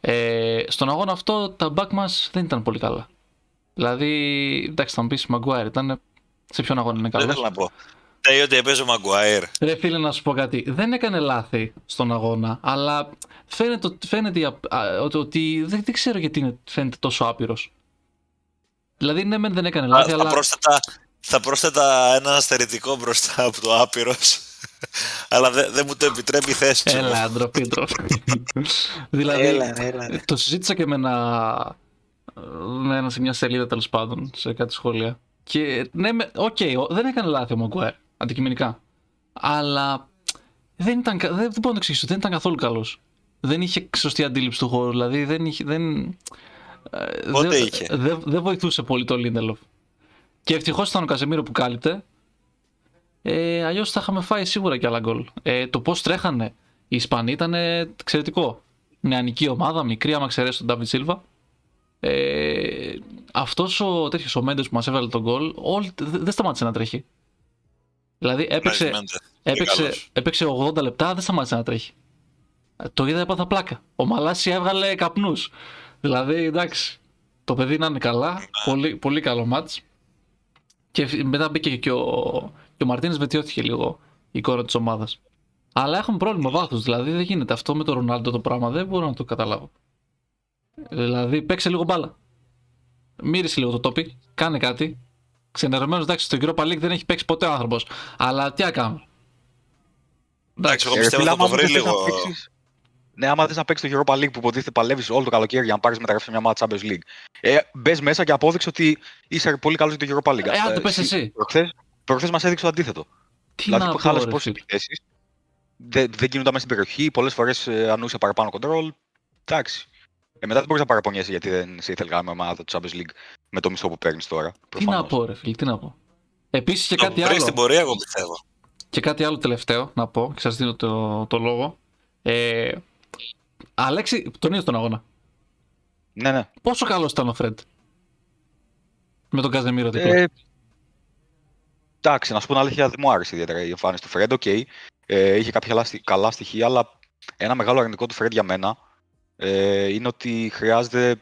Ε, στον αγώνα αυτό τα back μας δεν ήταν πολύ καλά. Δηλαδή, εντάξει, θα μου πεις Maguire ήταν. Σε ποιον αγώνα είναι Δεν καλός; θέλω να πω. Λέει ότι έπαιζε ο Μαγκουάιρ. Ρε φίλε, να σου πω κάτι. Δεν έκανε λάθη στον αγώνα, αλλά φαίνεται, ότι- φαίνεται η απ- α, ότι, ότι δεν, δεν ξέρω γιατί είναι, φαίνεται τόσο άπειρος. Δηλαδή, ναι, μεν δεν έκανε λάθη, Θα, αλλά. πρόσθετα, θα πρόσθετα ένα α στερητικό μπροστά από το άπειρος. αλλά δεν δεν μου το επιτρέπει η θέση μου. Έλα, ντροπή, ντροπή. δηλαδή, Έλα, ρε, έλα. ρε. το συζήτησα και με ένα, με ένα σε μια σελίδα τέλος πάντων, σε κάτι σχόλια. Και ναι, με- οκ, ο- δεν έκανε λάθη ο Μαγκουάιρ, αντικειμενικά. Αλλά δεν ήταν, κα- δεν, δεν μπορώ να το εξηγήσω, δεν ήταν καθόλου καλός. Δεν είχε σωστή αντίληψη του χώρου, δηλαδή δεν είχε. Δεν, ε, Πότε δεν- είχε; Δεν, δεν βοηθούσε πολύ το Λίντελοφ. Και ευτυχώς ήταν ο Καζεμίρο που κάλυπτε. Ε, Αλλιώς θα είχαμε φάει σίγουρα κι άλλα γκολ. Ε, το πώς τρέχανε οι Ισπανοί ήταν εξαιρετικό. Νεανική ομάδα, μικρή, άμα ξέρει τον Ντάβιτ Σίλβα. Ε, Αυτός ο τέτοιος ο Μέντες που μας έβαλε τον γκολ, όλη- δε- δεν σταμάτησε να τρέχει. Δηλαδή έπαιξε, Μέντε. Πολύ έπαιξε, καλός. έπαιξε 80 λεπτά, δεν σταμάτησε να τρέχει. Ε, Το είδα, έπαθα πλάκα. Ο Μαλάσι έβγαλε καπνούς. Δηλαδή, εντάξει. Το παιδί να είναι καλά. Πολύ, πολύ καλό μάτς. Και φ- μετά μπήκε και ο, και ο Μαρτίνες βελτιώθηκε λίγο η κόρα της ομάδας. Αλλά έχουμε πρόβλημα βάθους. Δηλαδή δεν γίνεται αυτό με τον Ρονάλντο το πράγμα. Δεν μπορώ να το καταλάβω. Δηλαδή παίξε λίγο μπάλα. Μύρισε λίγο το τόπι. Κάνε κάτι. Ξενερωμένος εντάξει στο Europa League δεν έχει παίξει ποτέ ο άνθρωπος. Αλλά τι να κάνουμε. Εντάξει, εγώ Ε, πιστεύω φίλε, θα το άμα βρει δεν θες να λίγο. παίξεις- Ναι, άμα θες να παίξεις το Europa League που υποτίθεται παλεύεις όλο το καλοκαίρι για να πάρεις μεταγραφή σε μια ομάδα Champions League. Ε, Μπες μέσα και απόδειξε ότι είσαι πολύ καλός για το Europa League. Ε, αν το πες εσύ. Προχθέ μας έδειξε το αντίθετο. Τι δηλαδή να που πω, χάλασε ρε πόσες φίλε. επιθέσει. Δεν, δεν κινούνταν μέσα στην περιοχή. Πολλές φορές ανούσε παραπάνω κοντρόλ. Εντάξει. Ε, μετά δεν μπορείς να παραπονιέσαι γιατί δεν σε ήθελε να ομάδα του Champions League με το μισθό που παίρνεις τώρα. Τι να προφανώς. πω, ρε φίλε, τι να πω. Επίσης και Το κάτι βρεις άλλο. στην πορεία, εγώ πιστεύω. Και κάτι άλλο τελευταίο να πω και σας δίνω το, το λόγο. Ε, Αλέξη, τον είδε τον αγώνα. Ναι, ναι. Πόσο καλός ήταν ο Φρέντ. Με τον Καζεμίρο δίπλα. Ε, εντάξει, να σου πω την αλήθεια, δεν μου άρεσε ιδιαίτερα η εμφάνιση του Φρέντ. Οκ, ε, είχε κάποια καλά, στοι- καλά στοιχεία, αλλά ένα μεγάλο αρνητικό του Φρέντ για μένα ε, είναι ότι χρειάζεται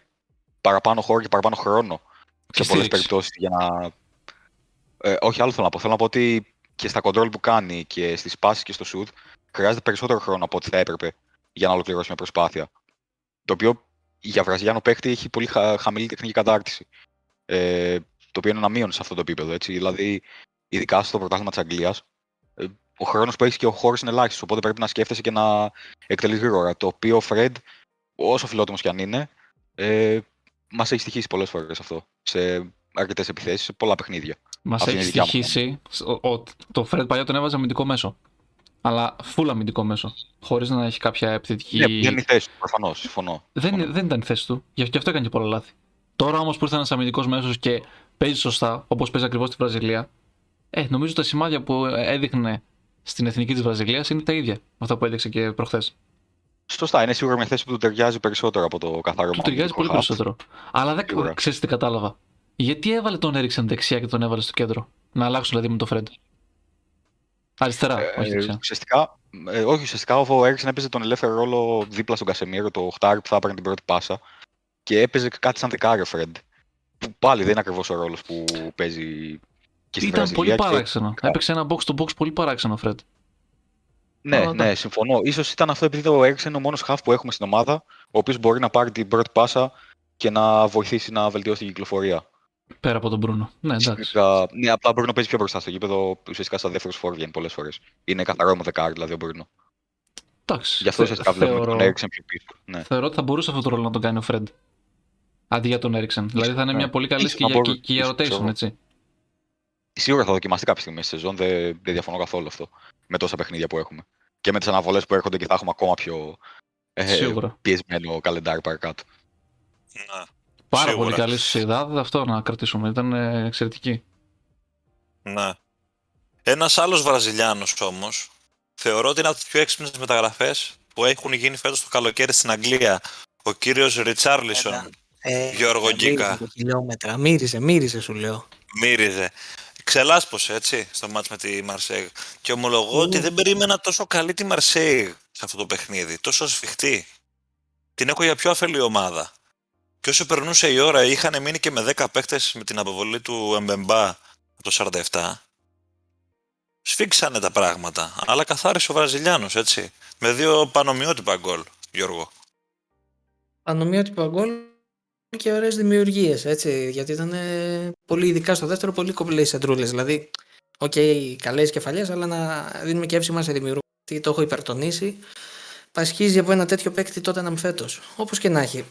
παραπάνω χώρο και παραπάνω χρόνο Και σε πολλές στήριξη. περιπτώσεις για να. Ε, όχι, άλλο θέλω να πω. Θέλω να πω ότι και στα κοντρόλ που κάνει και στις πάσεις και στο shoot χρειάζεται περισσότερο χρόνο από ό,τι θα έπρεπε για να ολοκληρώσει μια προσπάθεια. Το οποίο για βραζιλιάνο παίχτη έχει πολύ χα- χαμηλή τεχνική κατάρτιση. Ε, το οποίο είναι ένα μείον σε αυτό το επίπεδο. Έτσι. Δηλαδή, ειδικά στο πρωτάθλημα της Αγγλίας, ε, ο χρόνος που έχεις και ο χώρος είναι ελάχιστος. Οπότε πρέπει να σκέφτεσαι και να εκτελείς γρήγορα. Το οποίο ο Φρεντ, όσο φιλότιμος κι αν είναι, ε, μας έχει στοιχήσει πολλές φορές αυτό. Σε αρκετές επιθέσεις, σε πολλά παιχνίδια. Μας Αυτή έχει είναι η δικιά μου στοιχήσει. Ο, ο- το Fred παλιά τον έβαζε αμυντικό μέσο. Αλλά full αμυντικό μέσο. Χωρίς να έχει κάποια επιθετική. Ναι, δεν είναι η θέση του, προφανώς. Συμφωνώ. δεν, δεν ήταν η θέση του. Γι' γι' αυτό έκανε και πολλά λάθη. Τώρα όμως που ήρθε ένας αμυντικός μέσος και παίζει σωστά, όπως παίζει ακριβώς στη Βραζιλία, ε, νομίζω τα σημάδια που έδειχνε στην εθνική της Βραζιλίας είναι τα ίδια με αυτά που έδειξε και προχθές. Σωστά, είναι σίγουρα μια θέση που του ταιριάζει περισσότερο από το καθαρό Του ταιριάζει αμυντικό πολύ half. περισσότερο. Αλλά δεν Σίγουρα. ξέρεις τι κατάλαβα. Γιατί έβαλε τον Έριξεν δεξιά και τον έβαλε στο κέντρο; Να αλλάξουν δηλαδή με τον Φρέντ. Αριστερά, όχι Ε, δεξιά. ουσιαστικά, ε, όχι, ουσιαστικά ο Έριξεν έπαιζε τον ελεύθερο ρόλο δίπλα στον Κασεμίρο, το οχτάρι που θα έπαιρνε την πρώτη πάσα. Και έπαιζε κάτι σαν δεκάρι ο Φρεντ. Που πάλι δεν είναι ακριβώς ο ρόλος που παίζει και στη Ήταν Βραζιλία. πολύ και- παράξενο. Έπαιξε ένα box to box πολύ παράξενο ο Φρέντ. Ναι, Αλλά ναι, εντάξει. συμφωνώ. Ίσως ήταν αυτό επειδή ο Έριξεν είναι ο μόνος χαφ που έχουμε στην ομάδα, ο οποίος μπορεί να πάρει την πρώτη πάσα και να βοηθήσει να βελτιώσει την κυκλοφορία. Πέρα από τον Μπρούνο. Ναι, εντάξει. Φυσικά, ναι, απλά μπορεί να παίζει πιο μπροστά στο γήπεδο, ουσιαστικά στα δεύτερος φόρ βγαίνει πολλές φορές. Είναι καθαρό με δεκάρι, δηλαδή ο Μπρούνο. εντάξει. Γι' αυτό Θε- ουσιαστικά βλέπουμε θεωρώ, τον Έριξεν πιο πίσω. Ναι. θεωρώ ότι θα μπορούσε αυτό το ρόλο να τον κάνει ο Φρέντ. Αντί για τον Έριξεν. Δηλαδή θα είναι Ναι. μια πολύ καλή Ίσως και να για, μπορούσε, και για ίσως, ξέρω rotation, εγώ. έτσι. Σίγουρα θα δοκιμαστεί κάποια στιγμή στη σεζόν, δεν, δεν διαφωνώ καθόλου αυτό. Με τόσα παιχνίδια που έχουμε. Και με τις αναβολές που έρχονται και θα έχουμε ακόμα πιο ε, Σίγουρα. πιεσμένο καλεντάρι παρακάτω. Ναι. Πάρα σίγουρα. πολύ καλή Σοσιαδάδ, αυτό να κρατήσουμε. Ήταν ε, εξαιρετική. Ναι. Ένας άλλος Βραζιλιάνος όμως, θεωρώ ότι είναι από τις πιο έξυπνες μεταγραφές που έχουν γίνει φέτος το καλοκαίρι στην Αγγλία. Ο κύριος Ριτσάρλισον. Ε, Γιώργο μύριζε Γκίκα. το χιλιόμετρα. Μύριζε, μύριζε σου λέω. Μύριζε. Ξελάσπωσε έτσι στο μάτς με τη Μαρσέγ. Και ομολογώ ότι δεν περίμενα τόσο καλή τη Μαρσέγ σε αυτό το παιχνίδι. Τόσο σφιχτή. Την έχω για πιο αφελή ομάδα. Και όσο περνούσε η ώρα, είχαν μείνει και με 10 παίχτες με την αποβολή του Εμπεμπά από το 47. Σφίξανε τα πράγματα. Αλλά καθάρισε ο Βραζιλιάνος, έτσι. Με δύο πανομοιότυπα γκολ, Γιώργο. Πανομοιότυπα γκολ και ωραίες δημιουργίες, έτσι. Γιατί ήταν ε, πολύ, ειδικά στο δεύτερο, πολύ κομπλέ σεντρούλες. Δηλαδή, OK, okay, καλές κεφαλιές, αλλά να δίνουμε και εύσημα σε δημιουργούς. Το έχω υπερτονίσει. Πασχίζει από ένα τέτοιο παίκτη τότε να με φέτος. Όπως και να έχει.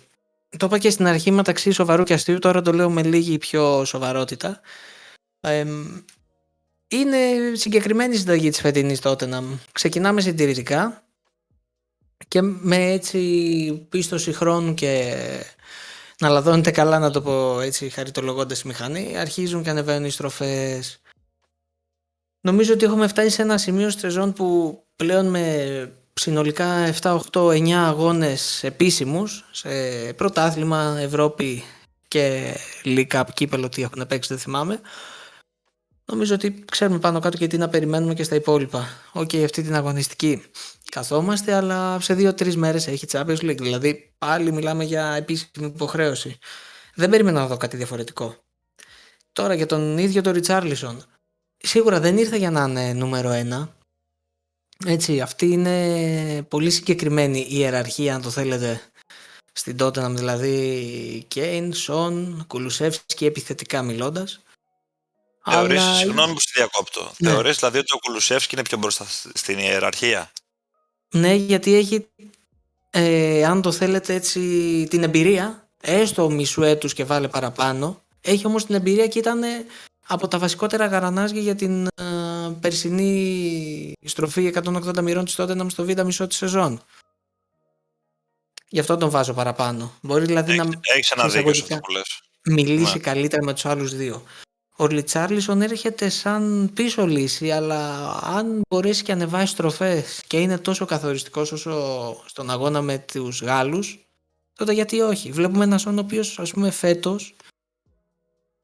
Το είπα και στην αρχή μεταξύ σοβαρού και αστείου, τώρα το λέω με λίγη πιο σοβαρότητα. Ε, είναι συγκεκριμένη η συνταγή της φετινής Tottenham. Ξεκινάμε συντηρητικά και με έτσι πίστοση χρόνου και να λαδώνεται καλά να το πω έτσι χαριτολογώντας τη μηχανή αρχίζουν και ανεβαίνουν οι στροφές. Νομίζω ότι έχουμε φτάσει σε ένα σημείο στη σεζόν που πλέον με συνολικά 7, 8, 9 αγώνες επίσημους σε πρωτάθλημα, Ευρώπη και League Cup, κύπελο τι έχουν παίξει δεν θυμάμαι νομίζω ότι ξέρουμε πάνω κάτω και τι να περιμένουμε και στα υπόλοιπα. Οκ, αυτή την αγωνιστική καθόμαστε, αλλά σε δύο-τρεις μέρες έχει Champions League. Δηλαδή, πάλι μιλάμε για επίσημη υποχρέωση. Δεν περίμενα να δω κάτι διαφορετικό. Τώρα για τον ίδιο τον Ριτσάρλισον. Σίγουρα δεν ήρθε για να είναι νούμερο ένα. Έτσι, αυτή είναι πολύ συγκεκριμένη η ιεραρχία, αν το θέλετε, στην Tottenham. Δηλαδή, Κέιν, Σον, Κουλουσεύσκι επιθετικά μιλώντας. Θεωρείς, συγγνώμη που στη διακόπτω, Ναι. θεωρείς δηλαδή ότι ο Κουλουσεύσκι είναι πιο μπροστά στην ιεραρχία; Ναι, γιατί έχει, ε, αν το θέλετε έτσι, την εμπειρία, έστω μισού έτους και βάλε παραπάνω, έχει όμως την εμπειρία και ήταν ε, από τα βασικότερα γαρανάζια για την ε, περσινή στροφή 180 μοιρών της τότε στο β' μισό της σεζόν. Γι' αυτό τον βάζω παραπάνω. Μπορεί δηλαδή να Έχεις ένα δίκιο σε αυτό εισαγωγικά. που λες. μιλήσει Ναι. καλύτερα με τους άλλους δύο. Ο Ριτσάρλισον έρχεται σαν πίσω λύση, αλλά αν μπορέσει και ανεβάσει στροφές και είναι τόσο καθοριστικός όσο στον αγώνα με τους Γάλλους, τότε γιατί όχι. Βλέπουμε ένας Σον ο οποίος ας πούμε φέτος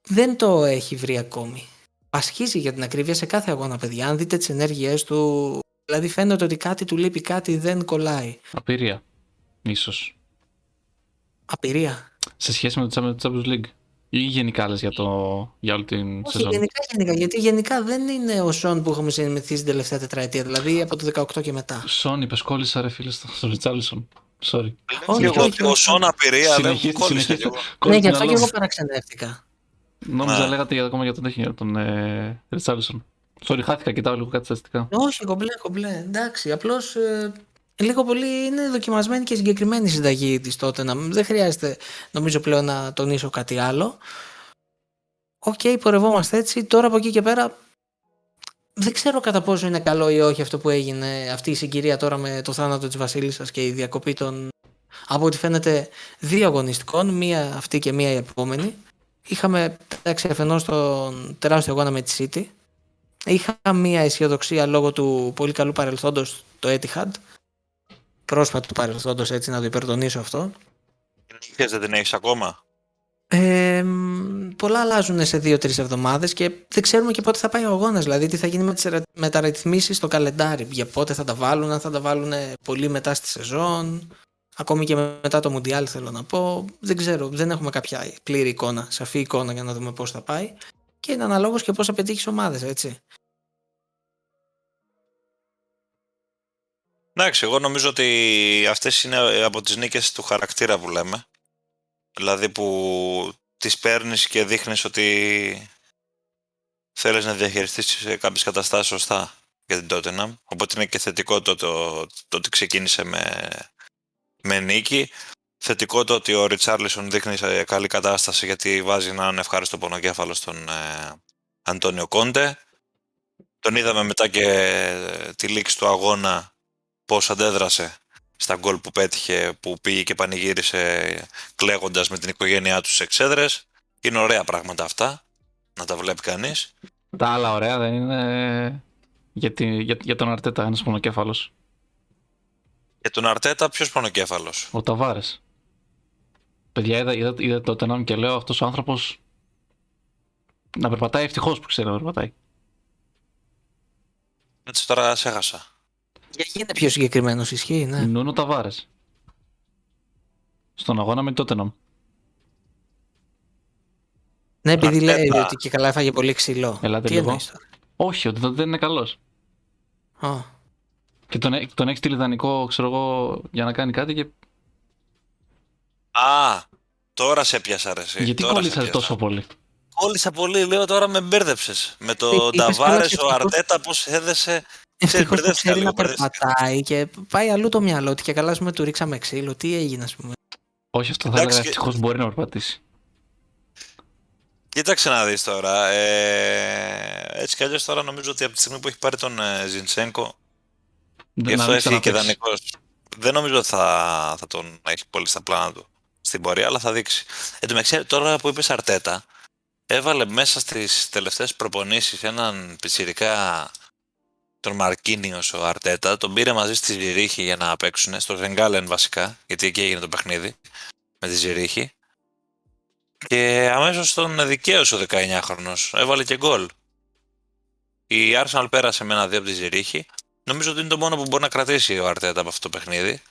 δεν το έχει βρει ακόμη. Πασχίζει για την ακρίβεια σε κάθε αγώνα, παιδιά. Αν δείτε τις ενέργειές του, δηλαδή φαίνεται ότι κάτι του λείπει, κάτι δεν κολλάει. Απειρία. Ίσως. Απειρία. Σε σχέση με το Champions League. Ή γενικά λες για, το, για όλη την Όχι, σεζόν; γενικά, γενικά. Γιατί γενικά δεν είναι ο Σον που έχουμε συνηθίσει την τελευταία τετραετία. Δηλαδή από το 18 και μετά. Σον, είπες κόλλησα ρε φίλε στο, στο Ριτσάλισον. Sorry. Όχι, Και εγώ όχι, ο όχι. Σον απειρία, δεν μου Συνεχίστε, κόλλησε συνεχίστε. κι εγώ. Ναι, Κόλλησε γι' αυτό μυαλό και εγώ μου. παραξενεύτηκα. Νόμιζα Ναι. λέγατε για- ακόμα για τον τέτοιο, για τον ε, Ριτσάλισον. Sorry, χάθηκα, κοιτάω λίγο κάτι στατιστικά. Όχι, κομπλέ, κομπλέ. Εντάξει, απλώς λίγο πολύ είναι δοκιμασμένη και συγκεκριμένη η συνταγή της τότε. Δεν χρειάζεται, νομίζω πλέον, να τονίσω κάτι άλλο. οκ, πορευόμαστε έτσι. Τώρα από εκεί και πέρα δεν ξέρω κατά πόσο είναι καλό ή όχι αυτό που έγινε, αυτή η συγκυρία τώρα με το θάνατο της Βασίλισσας και η διακοπή των, από ό,τι φαίνεται, δύο αγωνιστικών, μία αυτή και μία η επόμενη. Είχαμε εντάξει αφενός τον τεράστιο αγώνα με τη City. Είχα μία αισιοδοξία λόγω του πολύ καλού παρελθόντος το Etihad. Πρόσφατου παρελθόντος έτσι να το υπερτονίσω αυτό. Νίκες δεν την έχεις ακόμα; Ε, μ, πολλά αλλάζουν σε δύο-τρεις εβδομάδες και δεν ξέρουμε και πότε θα πάει ο αγώνας. Δηλαδή, τι θα γίνει με τις μεταρρυθμίσεις στο καλεντάρι. Για πότε θα τα βάλουν, αν θα τα βάλουν πολύ μετά στη σεζόν. Ακόμη και μετά το Μουντιάλ θέλω να πω. Δεν ξέρω, δεν έχουμε κάποια πλήρη εικόνα, σαφή εικόνα για να δούμε πώς θα πάει. Και είναι αναλόγως και πώς θα πετύχεις ομάδες, έτσι. Εντάξει, εγώ νομίζω ότι αυτές είναι από τις νίκες του χαρακτήρα που λέμε. Δηλαδή που τις παίρνεις και δείχνεις ότι θέλεις να διαχειριστείς κάποιες καταστάσεις σωστά για την Tottenham. Οπότε είναι και θετικό το, το, το ότι ξεκίνησε με, με νίκη. Θετικό το ότι ο Ριτσάρλισον δείχνει σε καλή κατάσταση γιατί βάζει έναν ευχάριστο πονοκέφαλο στον ε, Αντώνιο Κόντε. Τον είδαμε μετά και τη λήξη του αγώνα πώς αντέδρασε στα γκολ που πέτυχε, που πήγε και πανηγύρισε κλαίγοντας με την οικογένειά του στις εξέδρες. Είναι ωραία πράγματα αυτά, να τα βλέπει κανείς. Τα άλλα ωραία δεν είναι για, τη, για, για τον Αρτέτα ένας πονοκέφαλος. Για τον Αρτέτα ποιος πονοκέφαλος; Ο Ταβάρες. Παιδιά, είδα, είδα, είδα το Tottenham και λέω αυτός ο άνθρωπος να περπατάει ευτυχώς που ξέρει να περπατάει. Έτσι τώρα σε έχασα. Για γίνε πιο συγκεκριμένος, ισχύει, ναι. Νούνο Ταβάρες. Στον αγώνα με την Tottenham. Ναι, επειδή λέει Αρτέτα. ότι και καλά έφαγε πολύ ξύλο. Ελάτε Τι λίγο. εννοείς Όχι, ότι δεν είναι καλός. τώρα. Α, Και τον, έ- τον έχει στείλει δανεικό, ξέρω εγώ, για να κάνει κάτι και Α, τώρα σε πιάσα ρε εσύ. γιατί τώρα σε κόλλησες πιάσα. τόσο πολύ; Κόλλησα πολύ, λέω τώρα με μπέρδεψες. Με το Είπες καλά Νταβάρε, και ο ευτυχώς- Αρτέτα, πώς έδεσε. Ευτυχώς που μπερδεύτηκα ξέρει λίγο, να μπερδεύτηκα. περπατάει και πάει αλλού το μυαλό του και καλά ας πούμε του ρίξαμε ξύλο. Τι έγινε, ας πούμε. Όχι, αυτό θα Εντάξει, έλεγα και- ευτυχώς μπορεί να περπατήσει. Κοίταξε να δεις τώρα. Ε, έτσι κι αλλιώς τώρα νομίζω ότι από τη στιγμή που έχει πάρει τον ε, Ζιντσένκο, γι' Να αυτό μην έφυγε και ξαναπαίξει. δανεικός. Δεν νομίζω ότι θα, θα τον έχει πολύ στα πλάνα του στην πορεία, αλλά θα δείξει. Εν τω μεταξύ, τώρα που είπες Αρτέτα, έβαλε μέσα στις τελευταίες προπονήσεις έναν πιτσιρικά τον Μαρκίνιος ο Αρτέτα, τον πήρε μαζί στη Ζηρίχη για να παίξουν, στο Ζενγκάλεν βασικά, γιατί εκεί έγινε το παιχνίδι με τη Ζηρίχη. Και αμέσως τον δικαίωσε ο 19χρονος, έβαλε και γκολ. Η Arsenal πέρασε με ένα δύο από τη Ζηρίχη. Νομίζω ότι είναι το μόνο που μπορεί να κρατήσει ο Αρτέτα από αυτό το παιχνίδι.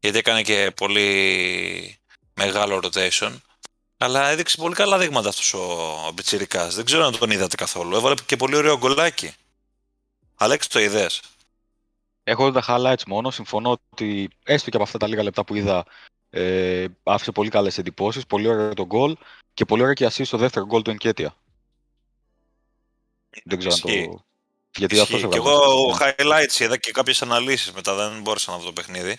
Γιατί έκανε και πολύ μεγάλο rotation. Αλλά έδειξε πολύ καλά δείγματα αυτός ο, ο Πιτσιρικάς. Δεν ξέρω αν τον είδατε καθόλου. Έβαλε και πολύ ωραίο γκολάκι. Αλέξης το είδες; Έχω τα highlights μόνο. Συμφωνώ ότι έστω και από αυτά τα λίγα λεπτά που είδα ε, άφησε πολύ καλές εντυπώσεις. Πολύ ωραίο το γκολ και πολύ ωραία και assist στο δεύτερο γκολ του Ενκέτια. Δεν ξέρω αν Ισχύει. το. Γιατί αυτό Ισχύει. Και εγώ highlights είδα και κάποιες αναλύσεις μετά, δεν μπόρεσα να δω το παιχνίδι.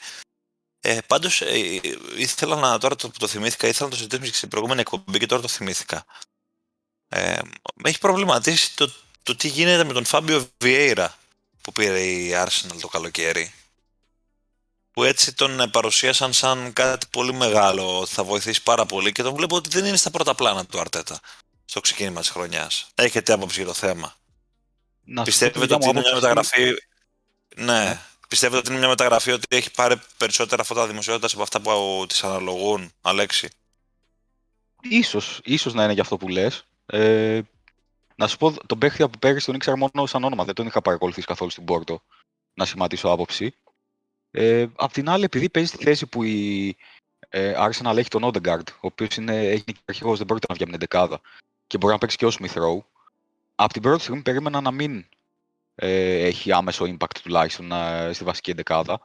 Ε, Πάντως, ε, ήθελα να, τώρα το, που το θυμήθηκα, ήθελα να το συζητήσουμε και στην προηγούμενη εκπομπή και τώρα το θυμήθηκα. Ε, με έχει προβληματίσει το, το τι γίνεται με τον Φάμπιο Βιέιρα που πήρε η Arsenal το καλοκαίρι. Που έτσι τον ε, παρουσίασαν σαν κάτι πολύ μεγάλο, ότι θα βοηθήσει πάρα πολύ και τον βλέπω ότι δεν είναι στα πρώτα πλάνα του Αρτέτα στο ξεκίνημα της χρονιάς. Έχετε άποψη για το θέμα; Να σου πω τη Πιστεύετε δικιά ότι μου είναι μια άποψη. μεταγραφή. Ναι. Πιστεύετε ότι είναι μια μεταγραφή ότι έχει πάρει περισσότερα φώτα δημοσιότητας από αυτά που τη αναλογούν, Αλέξη; Ίσως, ίσως να είναι για αυτό που λες. Ε, να σου πω, τον παίχτη από πέρυσι τον ήξερα μόνο σαν όνομα. Δεν τον είχα παρακολουθήσει καθόλου στην Πόρτο. Να σχηματίσω άποψη. Ε, απ' την άλλη, επειδή παίζει στη θέση που η ε, Arsenal έχει τον Odegaard, ο οποίος είναι, έχει και αρχηγός, δεν πρόκειται να βγει από την εντεκάδα και μπορεί να παίξει και ως Smith Rowe. Από την πρώτη στιγμή περίμενα να μην ε, έχει άμεσο impact τουλάχιστον ε, στη βασική εντεκάδα.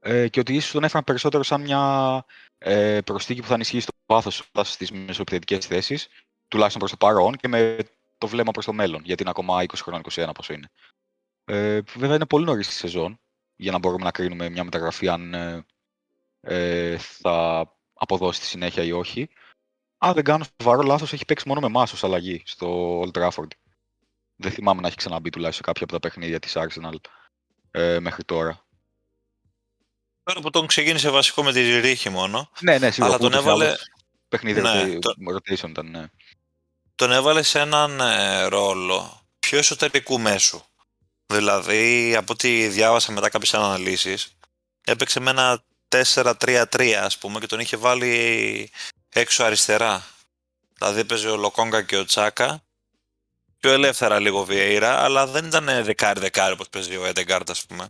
Ε, και ότι ίσως τον έφεραν περισσότερο σαν μια ε, προσθήκη που θα ενισχύσει το βάθος στις μεσοεπιθετικές θέσεις, τουλάχιστον προς το παρόν και με το βλέμμα προς το μέλλον, γιατί είναι ακόμα 20 χρόνια, 21 πόσο είναι. Ε, βέβαια είναι πολύ νωρίς στη σεζόν για να μπορούμε να κρίνουμε μια μεταγραφή αν ε, ε, θα αποδώσει στη συνέχεια ή όχι. Αν δεν κάνω σοβαρό λάθος, έχει παίξει μόνο με εμάς ως αλλαγή στο Old Trafford. Δεν θυμάμαι να έχει ξαναμπεί τουλάχιστον κάποια από τα παιχνίδια της Arsenal ε, μέχρι τώρα. Τώρα που τον ξεκίνησε βασικό με τη Ρίχη μόνο, Ναι, ναι, σίγουρα. Αλλά τον ούτως ή έβαλε- άλλως Παιχνίδι Ναι, rotation- το- rotation ήταν, ναι. Τον έβαλε σε έναν ε, ρόλο πιο εσωτερικού μέσου. Δηλαδή, από ό,τι διάβασα μετά κάποιες αναλύσεις, έπαιξε με ένα 4-3-3 ας πούμε και τον είχε βάλει έξω αριστερά. Δηλαδή έπαιζε ο Λοκόγκα και ο Τσάκα, πιο ελεύθερα λίγο Βιέιρα, αλλά δεν ήταν δεκάρι-δεκάρι όπως παίζει ο Έντεγκάρτ ας πούμε.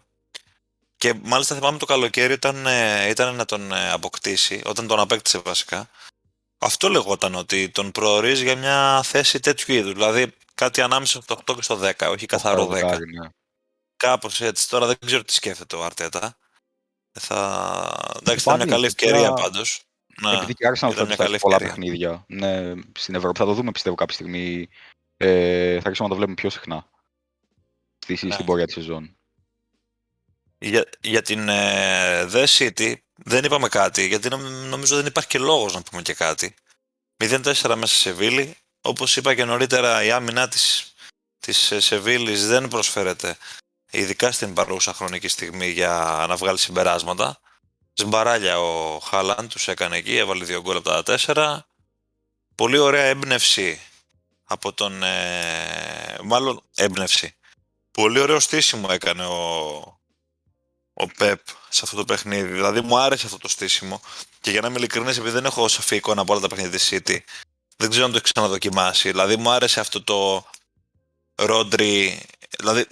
Και μάλιστα θυμάμαι το καλοκαίρι ήταν, ε, ήταν να τον ε, αποκτήσει, όταν τον απέκτησε βασικά. Αυτό λεγόταν ότι τον προορίζει για μια θέση τέτοιου είδους. Δηλαδή κάτι ανάμεσα στο 8 και στο 10, όχι καθαρό 10. δεκάρι, ναι. Κάπως έτσι. Τώρα δεν ξέρω τι σκέφτεται ο Αρτέτα. Ε, Θα... Εντάξει, ήταν μια Πάλι, καλή ευκαιρία τώρα- πάντως. Ναι. Επειδή και άρχισαν να ήταν μια φτάσουν καλή πολλά ευκαιρία. παιχνίδια ναι, στην Ευρώπη. Θα το δούμε πιστεύω κάποια στιγμή. Ε, θα αρχίσουμε να το βλέπουμε πιο συχνά στη, Ναι. στην πορεία της σεζόν. Για, για την ε, The City δεν είπαμε κάτι, γιατί νομ- νομίζω δεν υπάρχει και λόγος να πούμε και κάτι. 0-4 μέσα σε Σεβίλη. Όπως είπα και νωρίτερα, η άμυνα της, της ε, Σεβίλης δεν προσφέρεται, ειδικά στην παρούσα χρονική στιγμή, για να βγάλει συμπεράσματα. Σμπαράλια ο Χάλαντ τους έκανε εκεί, έβαλε δύο γκολ από τα τέσσερα. Πολύ ωραία έμπνευση από τον... ε, μάλλον έμπνευση. Πολύ ωραίο στήσιμο έκανε ο, ο Πεπ σε αυτό το παιχνίδι. Δηλαδή μου άρεσε αυτό το στήσιμο. Και για να είμαι ειλικρινής, επειδή δεν έχω σαφή εικόνα από όλα τα παιχνίδια της City, δεν ξέρω αν το έχει ξαναδοκιμάσει. Δηλαδή μου άρεσε αυτό το Ρόντρι, δηλαδή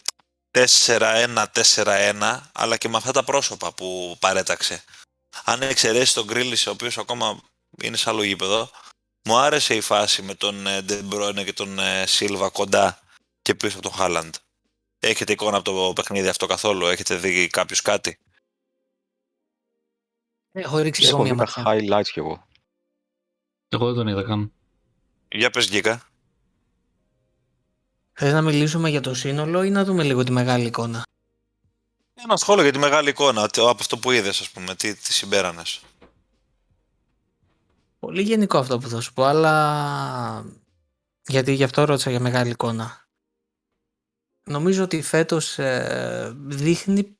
4-1-4-1, αλλά και με αυτά τα πρόσωπα που παρέταξε. Αν εξαιρέσεις τον Γκρίλις, ο οποίος ακόμα είναι σε άλλο γήπεδο, μου άρεσε η φάση με τον ε, De Bruyne και τον ε, Σίλβα κοντά και πίσω από τον Χάλαντ. Έχετε εικόνα από το παιχνίδι αυτό καθόλου, έχετε δει κάποιος κάτι; Έχω ρίξει και εγώ Έχω μια δει τα ματιά. highlights κι εγώ. Εγώ δεν τον είδα καν. Για πες Γκίκα. Θες να μιλήσουμε για το σύνολο ή να δούμε λίγο τη μεγάλη εικόνα; Ένα σχόλιο για τη μεγάλη εικόνα, τι- από αυτό που είδες ας πούμε, τι, τι συμπέρανες. Πολύ γενικό αυτό που θα σου πω, αλλά γιατί γι' αυτό ρώτησα για μεγάλη εικόνα. Νομίζω ότι φέτος ε, δείχνει,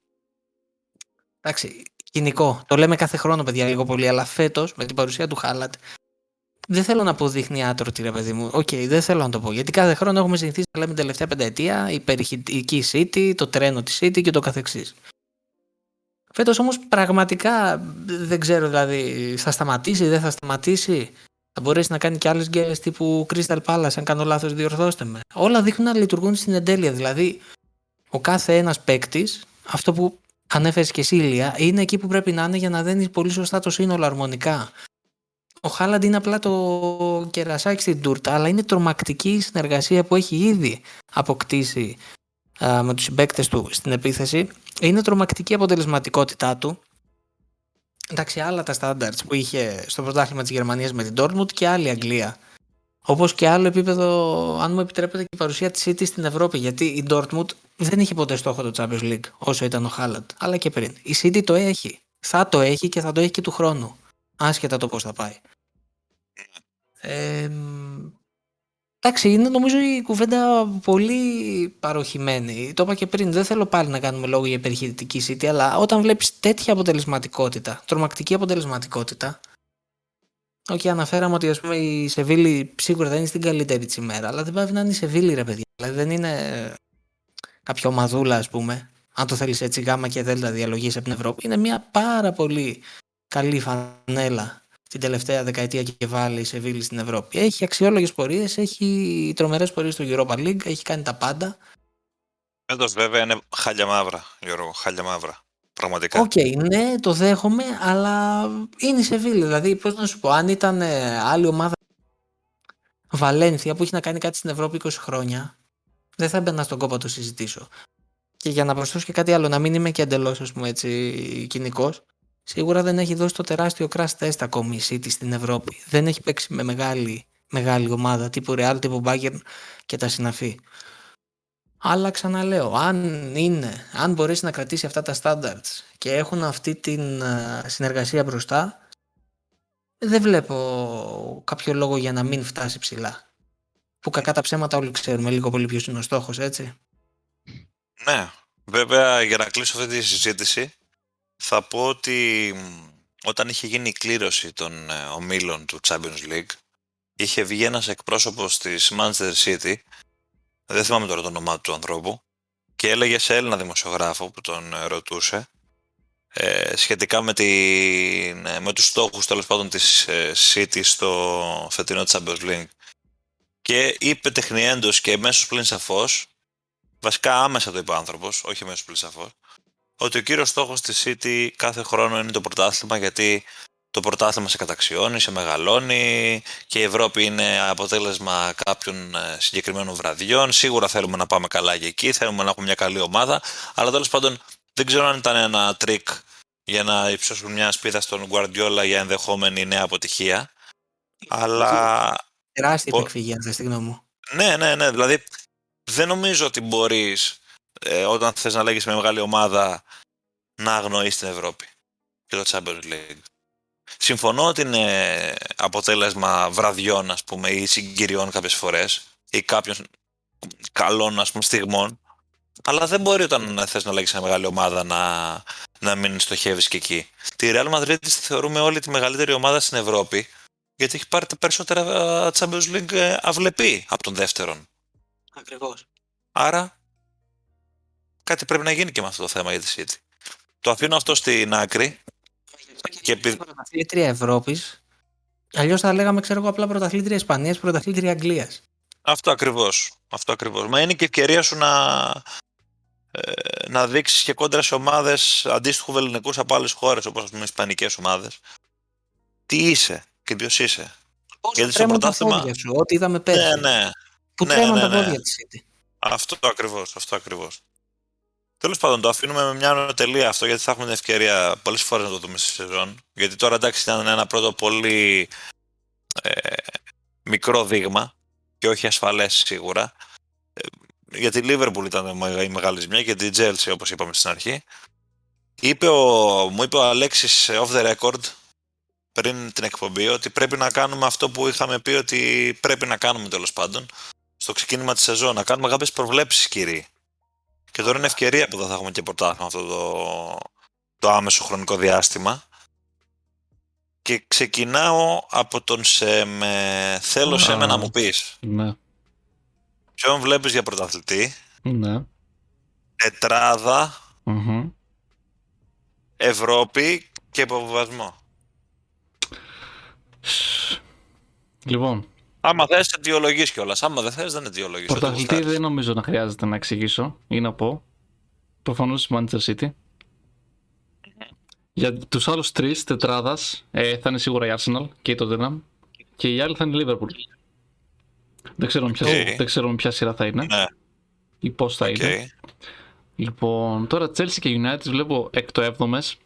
εντάξει, κυνικό. Το λέμε κάθε χρόνο, παιδιά, λίγο πολύ, αλλά φέτος με την παρουσία του Χάλαντ δεν θέλω να πω δείχνει άτρωτη, ρε παιδί μου. Οκ, δεν θέλω να το πω. Γιατί κάθε χρόνο έχουμε συνηθίσει να λέμε την τελευταία πενταετία η υπερηχητική City, το τρένο της City και το καθεξής. Φέτος όμως πραγματικά δεν ξέρω δηλαδή θα σταματήσει, δεν θα σταματήσει. Θα μπορέσει να κάνει και άλλες γκέλες τύπου Crystal Palace, αν κάνω λάθος διορθώστε με. Όλα δείχνουν να λειτουργούν στην εντέλεια. Δηλαδή ο κάθε ένας παίκτης, αυτό που ανέφερες και εσύ Ηλία, είναι εκεί που πρέπει να είναι για να δένει πολύ σωστά το σύνολο αρμονικά. Ο Χάλαντ είναι απλά το κερασάκι στην τούρτα, αλλά είναι τρομακτική η συνεργασία που έχει ήδη αποκτήσει α, με τους συμπαίκτες του στην επίθεση. Είναι τρομακτική η αποτελεσματικότητά του. Εντάξει, άλλα τα standards που είχε στο πρωτάθλημα της Γερμανίας με την Dortmund και άλλη Αγγλία. Όπως και άλλο επίπεδο, αν μου επιτρέπετε, και η παρουσία της City στην Ευρώπη. Γιατί η Dortmund δεν είχε ποτέ στόχο το Champions League όσο ήταν ο Χάλαντ. Αλλά και πριν. Η City το έχει. Θα το έχει και θα το έχει και του χρόνου. Άσχετα το πώς θα πάει. Ε, εντάξει, είναι νομίζω η κουβέντα πολύ παρωχημένη. Το είπα και πριν, δεν θέλω πάλι να κάνουμε λόγο για υπερηχητική City, αλλά όταν βλέπεις τέτοια αποτελεσματικότητα, τρομακτική αποτελεσματικότητα, Οκ, αναφέραμε ότι ας πούμε, η Σεβίλη σίγουρα δεν είναι στην καλύτερή της μέρα, αλλά δεν πάει να είναι η Σεβίλη, ρε παιδιά. Δηλαδή δεν είναι κάποια ομαδούλα, ας πούμε, αν το θέλεις έτσι γάμμα και δέλτα διαλογής από την Ευρώπη. Είναι μια πάρα πολύ καλή φανέλα την τελευταία δεκαετία και βάλε η Σεβίλη στην Ευρώπη. Έχει αξιόλογες πορείες, έχει τρομερές πορείες στο Europa League, έχει κάνει τα πάντα. Φέτος βέβαια είναι χάλια μαύρα, Γιώργο, χάλια μαύρα. Πραγματικά. Οκ, ναι, το δέχομαι, αλλά είναι η Σεβίλη. Δηλαδή, πώς να σου πω, αν ήταν ε, άλλη ομάδα Βαλένθια που έχει να κάνει κάτι στην Ευρώπη 20 χρόνια, δεν θα έμπαινα στον κόπο να το συζητήσω. Και για να προσθέσω και κάτι άλλο, να μην είμαι και εντελώς ας πούμε έτσι κοινικός, σίγουρα δεν έχει δώσει το τεράστιο crash test ακόμη η City στην Ευρώπη. Δεν έχει παίξει με μεγάλη, μεγάλη ομάδα τύπου Real, τύπου Bayern και τα συναφή. Αλλά ξαναλέω, αν είναι, αν μπορέσει να κρατήσει αυτά τα standards και έχουν αυτή την α, συνεργασία μπροστά, δεν βλέπω κάποιο λόγο για να μην φτάσει ψηλά. Που κακά τα ψέματα όλοι ξέρουμε λίγο πολύ ποιος είναι ο στόχος, έτσι. Ναι, βέβαια για να κλείσω αυτή τη συζήτηση θα πω ότι μ, όταν είχε γίνει η κλήρωση των ε, ομίλων του Champions League είχε βγει ένας εκπρόσωπος της Manchester City δεν θυμάμαι τώρα το όνομά του ανθρώπου και έλεγε σε Έλληνα δημοσιογράφο που τον ε, ρωτούσε ε, σχετικά με, την, ε, με τους στόχους τέλος πάντων της ε, City στο φετινό Champions League. Και είπε τεχνιέντος και μέσω πλήν σαφώς βασικά άμεσα το είπε ο άνθρωπος, όχι μέσω πλήν σαφώς ότι ο κύριος στόχος της City κάθε χρόνο είναι το πρωτάθλημα γιατί το πρωτάθλημα σε καταξιώνει, σε μεγαλώνει και η Ευρώπη είναι αποτέλεσμα κάποιων ε, συγκεκριμένων βραδιών. Σίγουρα θέλουμε να πάμε καλά για εκεί, θέλουμε να έχουμε μια καλή ομάδα, αλλά τέλος πάντων δεν ξέρω αν ήταν ένα τρικ για να υψώσουν μια ασπίδα στον Guardiola για ενδεχόμενη νέα αποτυχία. Αλλά Τεράστια Μπο- υπεκφυγή, αν θες τη γνώμη μου. ναι, ναι, ναι. Δηλαδή, δεν νομίζω ότι μπορείς ε, όταν θες να λέγεις με μεγάλη ομάδα να αγνοείς την Ευρώπη και το Champions League. Συμφωνώ ότι είναι αποτέλεσμα βραδιών, ας πούμε, ή συγκυριών κάποιες φορές ή κάποιων καλών, ας πούμε, στιγμών αλλά δεν μπορεί όταν θες να λέγεις μια μεγάλη ομάδα να, να μην στοχεύεις και εκεί. Τη Real Madrid τη θεωρούμε όλη τη μεγαλύτερη ομάδα στην Ευρώπη γιατί έχει πάρει τα περισσότερα ε, Champions League ε, αυλεπή από τον δεύτερον. Ακριβώς. Άρα κάτι πρέπει να γίνει και με αυτό το θέμα για τη City. Το αφήνω αυτό στην άκρη. Και επει- Πρωταθλήτρια Ευρώπης, αλλιώς θα λέγαμε, ξέρω εγώ, απλά πρωταθλήτρια Ισπανίας, πρωταθλήτρια Αγγλίας. Αυτό ακριβώς. Αυτό ακριβώς. Μα είναι και ευκαιρία σου να, ε, να δείξεις και κόντρα σε ομάδες αντίστοιχου βεληνικούς από άλλες χώρες, όπως ας πούμε ισπανικές ομάδες. Τι είσαι και ποιος είσαι. Γιατί στο τρέμουν τα πρωτάθλημα- πόδια σου, ό,τι είδαμε πέρσι. Ναι, ναι. Που Ναι, τρέμουν ναι, τα ναι. πόδια της City. Αυτό ακριβώς, αυτό ακριβώς. Τέλος πάντων, το αφήνουμε με μια τελεία αυτό, γιατί θα έχουμε την ευκαιρία πολλές φορές να το δούμε στη σεζόν. Γιατί τώρα εντάξει ήταν ένα πρώτο πολύ ε, μικρό δείγμα και όχι ασφαλές σίγουρα. Ε, για τη Liverpool ήταν η μεγάλη ζημιά και την Chelsea όπως είπαμε στην αρχή. Είπε ο, μου είπε ο Αλέξης off the record πριν την εκπομπή ότι πρέπει να κάνουμε αυτό που είχαμε πει ότι πρέπει να κάνουμε τέλος πάντων στο ξεκίνημα της σεζόν, να κάνουμε κάποιες προβλέψεις κύριοι. Και τώρα είναι ευκαιρία που δεν θα έχουμε και πρωτάθλημα αυτό το, το άμεσο χρονικό διάστημα. Και ξεκινάω από τον ΣΕΜ. ε, Θέλω ΣΕΜ Α. να μου πεις. Ναι. Ποιον βλέπεις για πρωταθλητή, Ναι. τετράδα, Μμμ. Ευρώπη και υποβιβασμό. Λοιπόν, Άμα θες αιτιολογείς κιόλας, άμα δεν θες δεν αιτιολογείς. ό,τι πρωταθλητή γουστάρεις. δεν νομίζω να χρειάζεται να εξηγήσω ή να πω. Προφανώς η Manchester City. Για τους άλλους της τετράδας ε, θα είναι σίγουρα η Arsenal και η Tottenham και η άλλη θα είναι η Liverpool. Δεν ξέρω, με ποια, Οκ. δεν ξέρω με ποια σειρά θα είναι Ναι, ή πώς θα οκ. είναι. Λοιπόν, τώρα Chelsea και United βλέπω έκτο-έβδομες,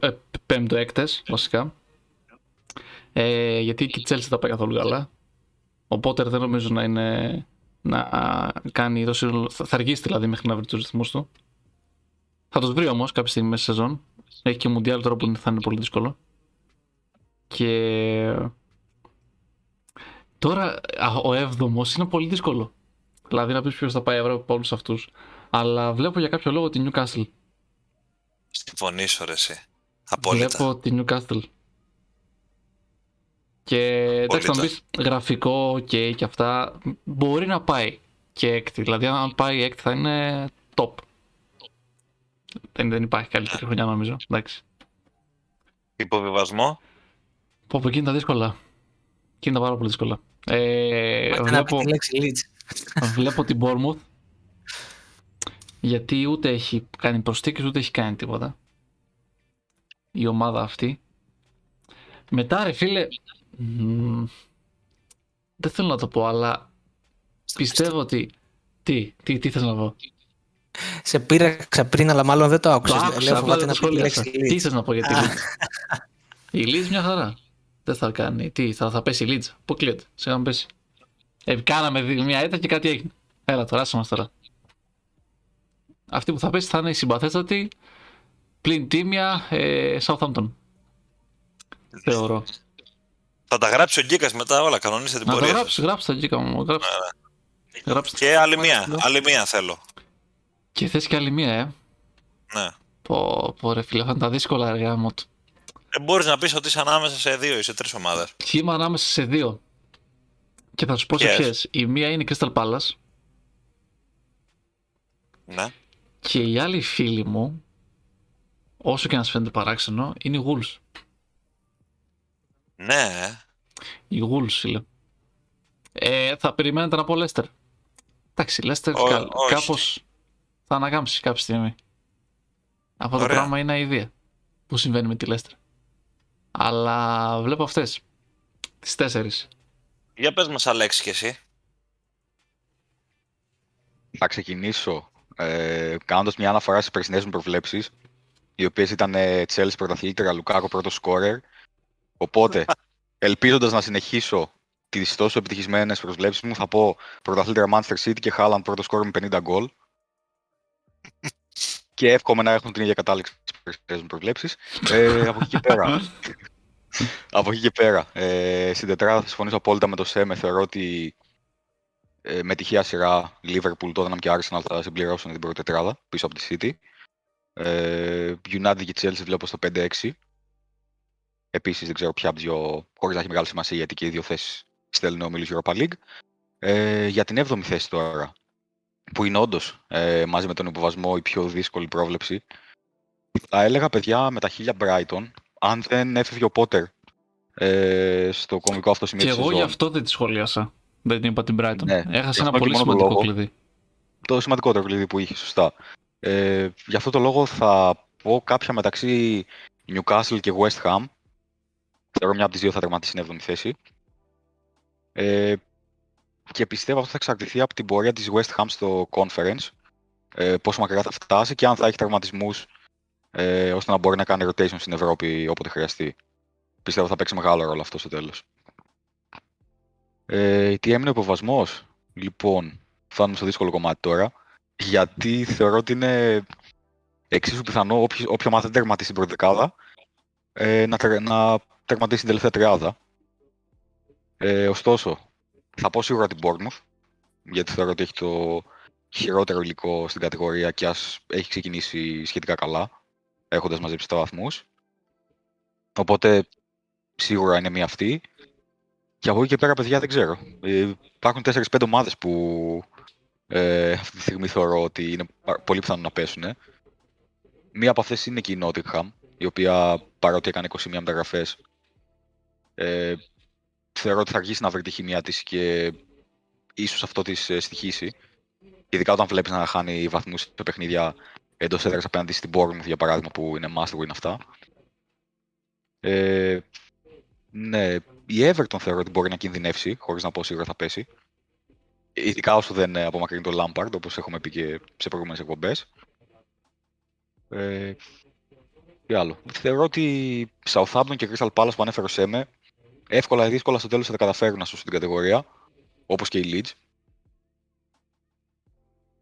ε, πέμπτο-έκτες βασικά. Ε, γιατί και η Chelsea θα πάει καθόλου καλά. Οπότε δεν νομίζω να είναι να κάνει τόσο. Θα θα αργήσει δηλαδή μέχρι να βρει τους ρυθμούς του. Θα τους βρει όμως κάποια στιγμή μέσα στη σεζόν. Έχει και μουντιάλ τώρα που θα είναι πολύ δύσκολο. Και. Τώρα α, ο 7ο είναι πολύ δύσκολο. Δηλαδή να πεις ποιος θα πάει Ευρώπη από όλους αυτούς. Αλλά βλέπω για κάποιο λόγο τη Newcastle. Συμφωνήσω ρε εσύ. Απόλυτα. Βλέπω τη Newcastle. Και εντάξει, θα μου Απόλυτα. πει γραφικό, ok και αυτά. Μπορεί να πάει και έκτη. Δηλαδή, αν πάει έκτη, θα είναι top. Δεν, δεν υπάρχει καλύτερη χρονιά, νομίζω. Εντάξει. Υποβιβασμό. Πω, πω, εκεί είναι τα δύσκολα. Εκεί είναι τα πάρα πολύ δύσκολα. Ε, Μάτε να βλέπω, πει τη λέξη Leeds. βλέπω την Bournemouth. Γιατί ούτε έχει κάνει προσθήκες ούτε έχει κάνει τίποτα. Η ομάδα αυτή. Μετά ρε φίλε. Μ, δεν θέλω να το πω, αλλά πιστεύω ότι. Τι, τι, τι θες να πω; Σε πήραξα πριν, αλλά μάλλον δεν το Το άκουσες. άκουσα, Λέω, απλά φοβάται δεν το να πει τη σχολίασα. λέξη Τι Leeds. θες να πω για τη Α. Leeds. Η Leeds μια χαρά. Δεν θα κάνει. Τι, θα, θα πέσει η Leeds. Πού κλείεται; Σε να πέσει. Ε, κάναμε δι- μια έτα και κάτι έγινε. Έλα τώρα, άσε μας τώρα. Αυτή που θα πέσει θα είναι η συμπαθέστατη πλην τίμια ε, Southampton. Θεωρώ. Θα τα γράψει ο Γκίκας μετά όλα, κανονίστε την Να το πορεία. σας. γράψει, γράψει το Γκίκα μου. Γράψει. Γράψει. Και άλλη μία, Μάλιστα. άλλη μία θέλω. Και θες και άλλη μία, ε; Ναι. Πω, πω ρε φίλε, αυτά είναι τα δύσκολα αργά μου. Δεν μπορείς να πεις ότι είσαι ανάμεσα σε δύο ή σε τρεις ομάδες. Είμαι ανάμεσα σε δύο. Και θα σου πω σε Ποιες; ποιες. Η μία είναι η Crystal Palace Ναι. και η άλλη φίλη μου, όσο και να σου φαίνεται παράξενο, είναι η Wolves. Ναι, ε. Η Wolves, φίλε. Ε, θα περιμένετε να πω Leicester. Εντάξει, η Leicester Ω- κα- όχι. κάπως θα ανακάμψει κάποια στιγμή. Αυτό το Ωραία. πράγμα είναι αηδία που συμβαίνει με τη Leicester. Αλλά βλέπω αυτές. Τις τέσσερις. Για πες μας Αλέξη και εσύ. Θα ξεκινήσω ε, κάνοντας μια αναφορά στις περσινές μου προβλέψεις, οι οποίες ήταν ε, Chelsea πρωταθλήτρια, Λουκάκο πρώτος σκόρερ. Οπότε, ελπίζοντας να συνεχίσω τις τόσο επιτυχισμένες προσβλέψεις μου, θα πω πρωταθλήτρια Manchester City και Haaland πρώτο σκόρερ με 50 γκολ. και εύχομαι να έχουν την ίδια κατάληξη στις περσινέ μου προβλέψεις. Ε, από εκεί και πέρα. από εκεί και πέρα. Ε, στην τετράδα θα συμφωνήσω απόλυτα με το ΣΕΜΕ. Θεωρώ ότι ε, με τυχαία σειρά Liverpool, Tottenham και Arsenal θα συμπληρώσουν την πρώτη τετράδα πίσω από τη City. Ε, United και Chelsea βλέπω στο 5-6. Επίσης δεν ξέρω ποια από τις δυο, χωρίς να έχει μεγάλη σημασία γιατί και οι δύο θέσεις στέλνουν ομίλους Europa League. Ε, για την 7η θέση τώρα, που είναι όντως ε, μαζί με τον υποβασμό η πιο δύσκολη πρόβλεψη, θα έλεγα παιδιά με τα χίλια Brighton, αν δεν έφευγε ο Potter ε, στο κομβικό αυτό σημείο Και της εγώ γι' σεζόν. αυτό δεν τη σχολίασα. Δεν την είπα την Brighton. Ναι, Έχασε γι' ένα αυτό και πολύ μόνο το σημαντικό λόγο. κλειδί. το σημαντικότερο κλειδί που είχε, σωστά. Ε, γι' αυτό το λόγο θα πω κάποια μεταξύ Newcastle και West Ham. Θεωρώ μια από τις δύο θα τερματίσει στην 7η θέση. Ε, και πιστεύω αυτό θα εξαρτηθεί από την πορεία της West Ham στο Conference. Ε, πόσο μακριά θα φτάσει και αν θα έχει τραυματισμούς ε, ώστε να μπορεί να κάνει rotation στην Ευρώπη όποτε χρειαστεί. Πιστεύω θα παίξει μεγάλο ρόλο αυτό στο τέλος. Ε, τι έμεινε ο υποβασμός; Λοιπόν, φτάνουμε στο δύσκολο κομμάτι τώρα. Γιατί θεωρώ ότι είναι εξίσου πιθανό όποιος, όποιο ομάδα δεν τερματίσει την πρώτη δεκάδα ε, να, τερ- να τερματίσει την τελευταία τριάδα. Ε, ωστόσο, θα πω σίγουρα την Bournemouth, γιατί θεωρώ ότι έχει το χειρότερο υλικό στην κατηγορία και ας έχει ξεκινήσει σχετικά καλά, έχοντας μαζέψει τα βαθμούς. Οπότε, σίγουρα είναι μία αυτή. Και από εκεί και πέρα, παιδιά, δεν ξέρω. Ε, υπάρχουν 4-5 ομάδες που ε, αυτή τη στιγμή θεωρώ ότι είναι πα- πολύ πιθανό να πέσουν. Μία από αυτές είναι και η Nottingham, η οποία παρότι έκανε 21 μεταγραφές, ε, θεωρώ ότι θα αργήσει να βρει τη χημεία της και ίσως αυτό της ε, στοιχήσει. Ειδικά όταν βλέπεις να χάνει βαθμούς σε παιχνίδια εντός έδρας απέναντι στην Bournemouth, για παράδειγμα, που είναι must win αυτά. Ε, ναι, η Everton θεωρώ ότι μπορεί να κινδυνεύσει, χωρίς να πω σίγουρα θα πέσει. Ειδικά όσο δεν ε, απομακρύνει το Lampard, όπως έχουμε πει και σε προηγούμενες εκπομπές. Ε, τι άλλο. Θεωρώ ότι Southampton και Crystal Palace που ανέφερε ο Σέμε, εύκολα ή δύσκολα στο τέλος θα τα καταφέρουν να σώσουν την κατηγορία, όπως και η Leeds.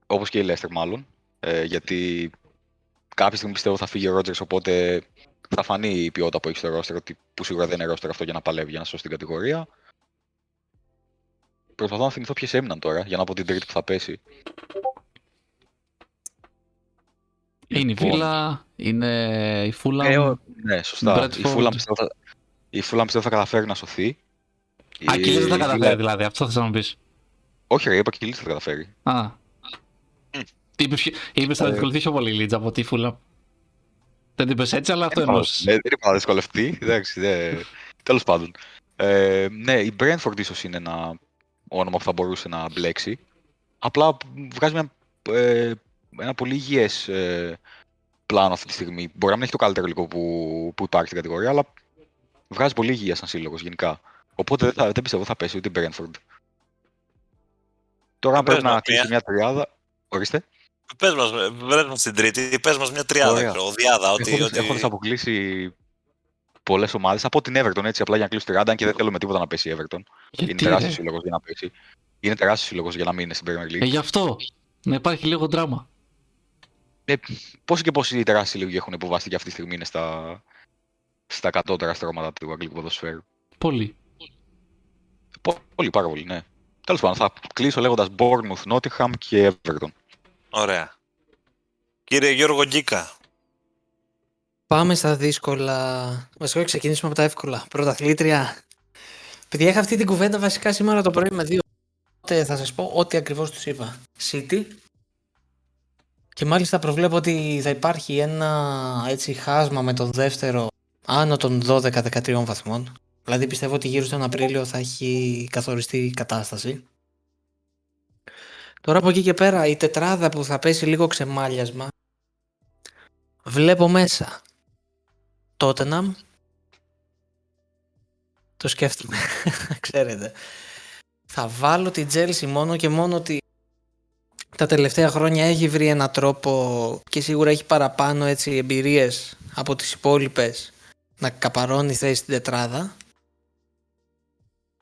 Όπως και η Leicester μάλλον, ε, γιατί κάποια στιγμή πιστεύω θα φύγει ο Rodgers, οπότε θα φανεί η ποιότητα που έχει στο roster, ότι, που σίγουρα δεν είναι roster αυτό για να παλεύει για να σώσει την κατηγορία. Προσπαθώ να θυμηθώ ποιες έμειναν τώρα, για να πω την τρίτη που θα πέσει. Είναι η Λοιπόν, Βίλα, είναι η Fulham. Ε, ο- ναι, σωστά. Η Bradford. Fulham πιστεύω θα, η Fulham πιστεύω θα καταφέρει να σωθεί. Α, και Η- δεν τα η καταφέρει Villa- δηλαδή, αυτό θες να μου πεις. Όχι, ρε, είπα και η Leeds θα τα καταφέρει. Α. Τι είπες, είπες θα Ε. δυσκολευτείς πιο πολύ η Λίτζα από τη Fulham. Δεν την είπες έτσι, αλλά αυτό Δεν είπα- εννοούσες. ναι, Δεν είπα να δυσκολευτεί. Εντάξει, δεν... Τέλος πάντων. Ε, ναι, η Brentford ίσως είναι ένα όνομα που θα μπορούσε να μπλέξει. Απλά βγάζει μια, ε, ένα πολύ υγιές ε, πλάνο αυτή τη στιγμή. Μπορεί να μην έχει το καλύτερο υλικό που, που υπάρχει στην κατηγορία, αλλά βγάζει πολύ υγεία σαν σύλλογος γενικά. Οπότε δεν, θα, δεν πιστεύω θα πέσει ούτε η Brentford. Τώρα αν Πες πρέπει να μας κλείσει μια. μια τριάδα. Ορίστε. Πες μας, βρες μας την τρίτη, πες μας μια τριάδα, Ωραία. ξέρω, διάδα, ότι... Έχοντας, ότι... έχοντας αποκλείσει πολλές ομάδες από την Everton έτσι απλά για να κλείσει 30, αν και δεν θέλουμε τίποτα να πέσει η Everton. είναι Γιατί, τεράστιος ρε; σύλλογος για να πέσει. Είναι τεράστιος σύλλογος για να μείνει στην Premier League. Ε, γι' αυτό. Να υπάρχει λίγο δράμα. Πόσοι και πόσοι τεράστιοι σύλλογοι έχουν υποβάσει και αυτή τη στιγμή είναι στα, στα κατώτερα στρώματα του αγγλικού ποδοσφαίρου. Πολύ. Πολύ, πάρα πολύ, ναι. Τέλος πάντων, θα κλείσω λέγοντας Bournemouth, Nottingham και Everton. Ωραία. Κύριε Γιώργο Γκίκα. Πάμε στα δύσκολα. Βασικά ξεκινήσουμε από τα εύκολα. Πρωταθλήτρια. Παιδιά, είχα αυτή την κουβέντα βασικά σήμερα το πρωί με δύο. Οπότε θα σας πω ό,τι ακριβώς τους είπα. City. Και μάλιστα προβλέπω ότι θα υπάρχει ένα έτσι χάσμα με τον δεύτερο άνω των 12-13 βαθμών. Δηλαδή πιστεύω ότι γύρω στον Απρίλιο θα έχει καθοριστεί η κατάσταση. Τώρα από εκεί και πέρα η τετράδα που θα πέσει λίγο ξεμάλιασμα βλέπω μέσα Tottenham το σκέφτομαι, ξέρετε. Θα βάλω την Chelsea μόνο και μόνο ότι τα τελευταία χρόνια έχει βρει έναν τρόπο και σίγουρα έχει παραπάνω έτσι εμπειρίες από τις υπόλοιπες να καπαρώνεις θέση στην τετράδα.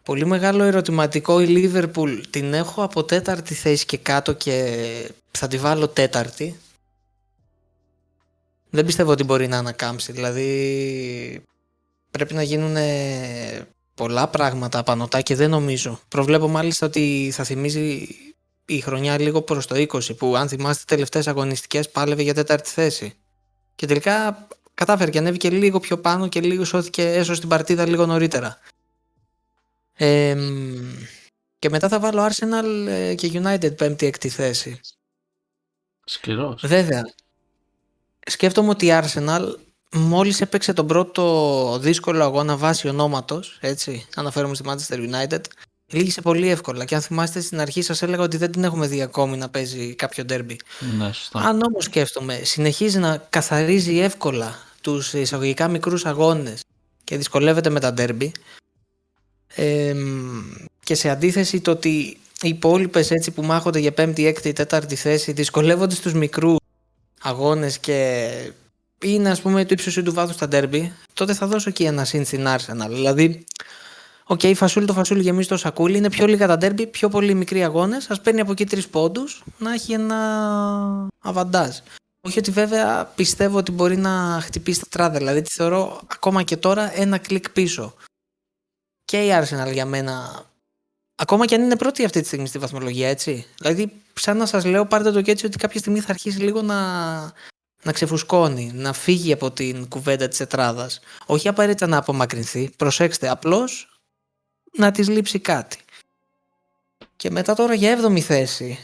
Πολύ μεγάλο ερωτηματικό η Liverpool την έχω από τέταρτη θέση και κάτω και θα τη βάλω τέταρτη. Δεν πιστεύω ότι μπορεί να ανακάμψει, δηλαδή πρέπει να γίνουν πολλά πράγματα πανωτά και δεν νομίζω. Προβλέπω μάλιστα ότι θα θυμίζει η χρονιά λίγο προς το 20 που αν θυμάστε τελευταίες αγωνιστικές πάλευε για τέταρτη θέση. Και τελικά κατάφερε και ανέβηκε λίγο πιο πάνω και λίγο σώθηκε έσω την παρτίδα λίγο νωρίτερα. και μετά θα βάλω Arsenal ε, και United πέμπτη έκτη θέση. Σκληρός. Βέβαια. Σκέφτομαι ότι η Arsenal μόλις έπαιξε τον πρώτο δύσκολο αγώνα βάσει ονόματος, έτσι, αναφέρομαι στη Manchester United, λύγησε πολύ εύκολα και αν θυμάστε στην αρχή σας έλεγα ότι δεν την έχουμε δει ακόμη να παίζει κάποιο ντέρμπι. Ναι, σωστά. Αν όμως σκέφτομαι, συνεχίζει να καθαρίζει εύκολα τους εισαγωγικά μικρούς αγώνες και δυσκολεύεται με τα ντέρμπι ε, και σε αντίθεση το ότι οι υπόλοιπες έτσι που μάχονται για πέμπτη, έκτη, τέταρτη θέση δυσκολεύονται στους μικρούς αγώνες και είναι ας πούμε του ύψους του βάθους στα ντέρμπι, τότε θα δώσω εκεί ένα συν στην Arsenal. Δηλαδή, OK, okay, φασούλι το φασούλι γεμίζει το σακούλι, είναι πιο λίγα τα ντέρμπι, πιο πολύ μικροί αγώνες. Ας παίρνει από εκεί τρεις πόντους να έχει ένα αβαντάζ. Όχι ότι βέβαια πιστεύω ότι μπορεί να χτυπήσει τετράδα, δηλαδή τη θεωρώ ακόμα και τώρα ένα κλικ πίσω. Και η Arsenal για μένα, ακόμα και αν είναι πρώτη αυτή τη στιγμή στη βαθμολογία, έτσι. Δηλαδή, σαν να σας λέω, πάρτε το και έτσι ότι κάποια στιγμή θα αρχίσει λίγο να, να ξεφουσκώνει, να φύγει από την κουβέντα της ετράδας. Όχι απαραίτητα να απομακρυνθεί, προσέξτε, απλώς να της λείψει κάτι. Και μετά τώρα για έβδομη θέση.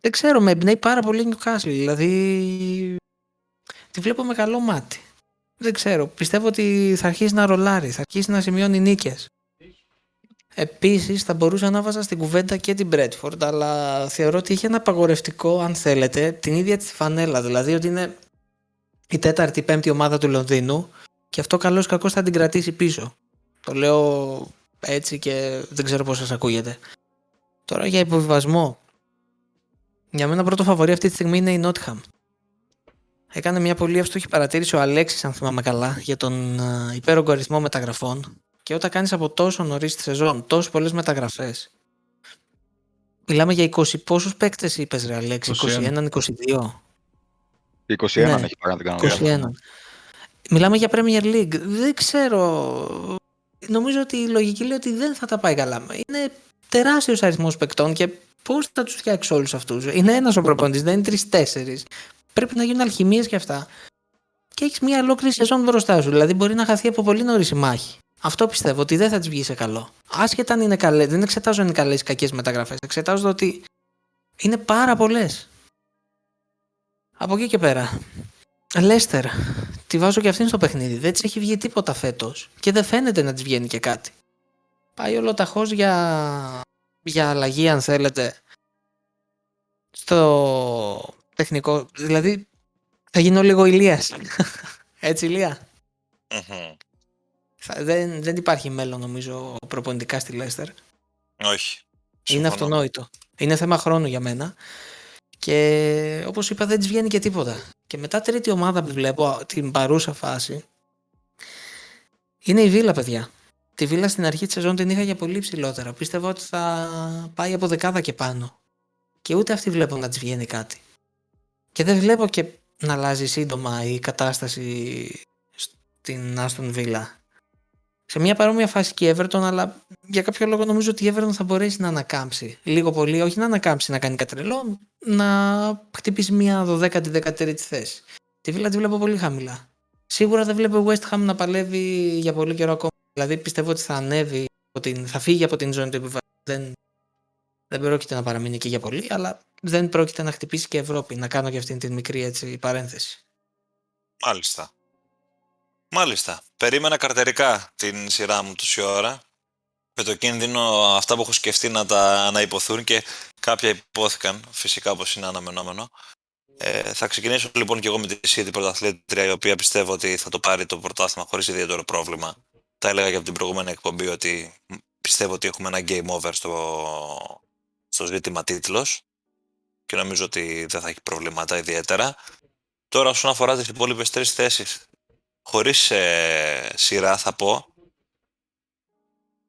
Δεν ξέρω, με εμπνέει πάρα πολύ Newcastle, δηλαδή τη βλέπω με καλό μάτι. Δεν ξέρω, πιστεύω ότι θα αρχίσει να ρολάρει, θα αρχίσει να σημειώνει νίκες. Επίσης, θα μπορούσα να βάζα στην κουβέντα και την Bradford, αλλά θεωρώ ότι είχε ένα απαγορευτικό, αν θέλετε, την ίδια της φανέλα. Δηλαδή ότι είναι η τέταρτη, πέμπτη ομάδα του Λονδίνου και αυτό καλώς κακό θα την κρατήσει πίσω. Το λέω έτσι και δεν ξέρω πώς σας ακούγεται. Τώρα για υποβιβασμό. Για μένα πρώτο φαβορή αυτή τη στιγμή είναι η Nottingham. Έκανε μια πολύ εύστοχη παρατήρηση ο Αλέξης, αν θυμάμαι καλά, για τον ε, υπέρογκο αριθμό μεταγραφών και όταν κάνεις από τόσο νωρίς τη σεζόν, τόσο πολλές μεταγραφές. Μιλάμε για 20 πόσους παίκτες είπες, Ρε Αλέξη, 21, 22. 21 ναι, έχει πάρει να την 21. Μιλάμε για Premier League. Δεν ξέρω. Νομίζω ότι η λογική λέει ότι δεν θα τα πάει καλά. Είναι τεράστιος αριθμός παικτών και πώς θα τους φτιάξει όλους αυτούς; Είναι ένας ο προπονητής, δεν είναι τρει-τέσσερι. Πρέπει να γίνουν αλχημίες και αυτά. Και έχεις μια ολόκληρη σεζόν μπροστά σου. Δηλαδή μπορεί να χαθεί από πολύ νωρίς η μάχη. Αυτό πιστεύω ότι δεν θα της βγει σε καλό. Άσχετα αν είναι καλές, δεν εξετάζω αν είναι καλές ή κακές μεταγραφές. Εξετάζω ότι είναι πάρα πολλές. Από εκεί και πέρα. Λέστερ, τη βάζω και αυτήν στο παιχνίδι. Δεν της έχει βγει τίποτα φέτος και δεν φαίνεται να της βγαίνει και κάτι. Πάει ολοταχώ για, για αλλαγή, αν θέλετε, στο τεχνικό. Δηλαδή, θα γίνω λίγο ηλίας. Έτσι, Ηλία δεν, δεν υπάρχει μέλλον νομίζω προπονητικά στη Λέστερ. Όχι. Είναι αυτονόητο. Είναι θέμα χρόνου για μένα. Και όπως είπα δεν της βγαίνει και τίποτα. Και μετά τρίτη ομάδα που βλέπω την παρούσα φάση είναι η Βίλα παιδιά. Τη Βίλα στην αρχή της σεζόν την είχα για πολύ ψηλότερα. Πίστευα ότι θα πάει από δεκάδα και πάνω. Και ούτε αυτή βλέπω να της βγαίνει κάτι. Και δεν βλέπω και να αλλάζει σύντομα η κατάσταση στην Άστον Βίλα σε μια παρόμοια φάση και η Everton, αλλά για κάποιο λόγο νομίζω ότι η Everton θα μπορέσει να ανακάμψει. Λίγο πολύ, όχι να ανακάμψει να κάνει κατρελό, να χτυπήσει μια 12η-13η θέση. Τη Βίλα τη βλέπω πολύ χαμηλά. Σίγουρα δεν βλέπω West Ham να παλεύει για πολύ καιρό ακόμα. Δηλαδή πιστεύω ότι θα ανέβει, από την, θα φύγει από την ζώνη του επιβάλλοντο. Δεν, δεν πρόκειται να παραμείνει εκεί για πολύ, αλλά δεν πρόκειται να χτυπήσει και Ευρώπη. Να κάνω και αυτήν την μικρή έτσι, παρένθεση. Μάλιστα. Μάλιστα. Περίμενα καρτερικά την σειρά μου τόση ώρα. Με το κίνδυνο αυτά που έχω σκεφτεί να τα αναυποθούν και κάποια υπόθηκαν, φυσικά όπως είναι αναμενόμενο. Ε, θα ξεκινήσω λοιπόν και εγώ με τη City πρωταθλήτρια, η οποία πιστεύω ότι θα το πάρει το πρωτάθλημα χωρίς ιδιαίτερο πρόβλημα. Τα έλεγα και από την προηγούμενη εκπομπή ότι πιστεύω ότι έχουμε ένα game over στο, στο ζήτημα τίτλος και νομίζω ότι δεν θα έχει προβλήματα ιδιαίτερα. Τώρα όσον αφορά τις υπόλοιπες τρεις θέσεις, χωρίς ε, σειρά θα πω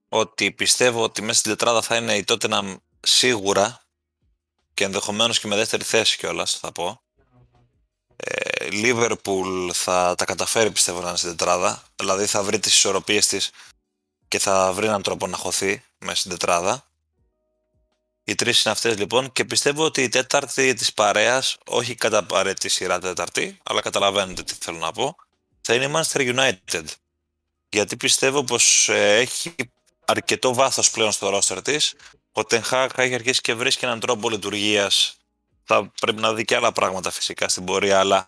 ότι πιστεύω ότι μέσα στην τετράδα θα είναι η Tottenham σίγουρα και ενδεχομένως και με δεύτερη θέση κιόλας θα πω. Ε, Liverpool θα τα καταφέρει πιστεύω να είναι στην τετράδα, δηλαδή θα βρει τις ισορροπίες της και θα βρει έναν τρόπο να χωθεί μέσα στην τετράδα. Οι τρεις είναι αυτές λοιπόν και πιστεύω ότι η τέταρτη της παρέας, όχι κατά απαραίτητη σειρά τέταρτη, αλλά καταλαβαίνετε τι θέλω να πω, θα είναι η Manchester United. Γιατί πιστεύω πως ε, έχει αρκετό βάθος πλέον στο ρόστερ της. Ο Τενχάκ έχει αρχίσει και βρίσκει έναν τρόπο λειτουργίας. Θα πρέπει να δει και άλλα πράγματα φυσικά στην πορεία, αλλά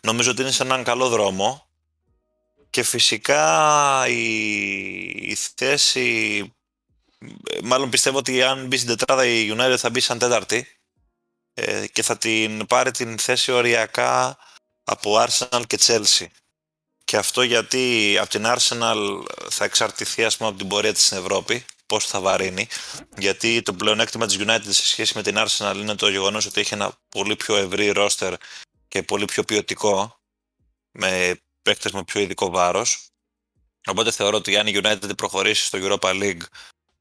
νομίζω ότι είναι σε έναν καλό δρόμο. Και φυσικά η, η θέση, μάλλον πιστεύω ότι αν μπει στην τετράδα η United θα μπει σαν τέταρτη ε, και θα την πάρει την θέση οριακά από Arsenal και Chelsea. Και αυτό γιατί από την Arsenal θα εξαρτηθεί ας πούμε, από την πορεία της στην Ευρώπη, πώς θα βαρύνει. Γιατί το πλεονέκτημα της United σε σχέση με την Arsenal είναι το γεγονός ότι έχει ένα πολύ πιο ευρύ ρόστερ και πολύ πιο ποιοτικό, με παίκτες με πιο ειδικό βάρος. Οπότε θεωρώ ότι αν η United προχωρήσει στο Europa League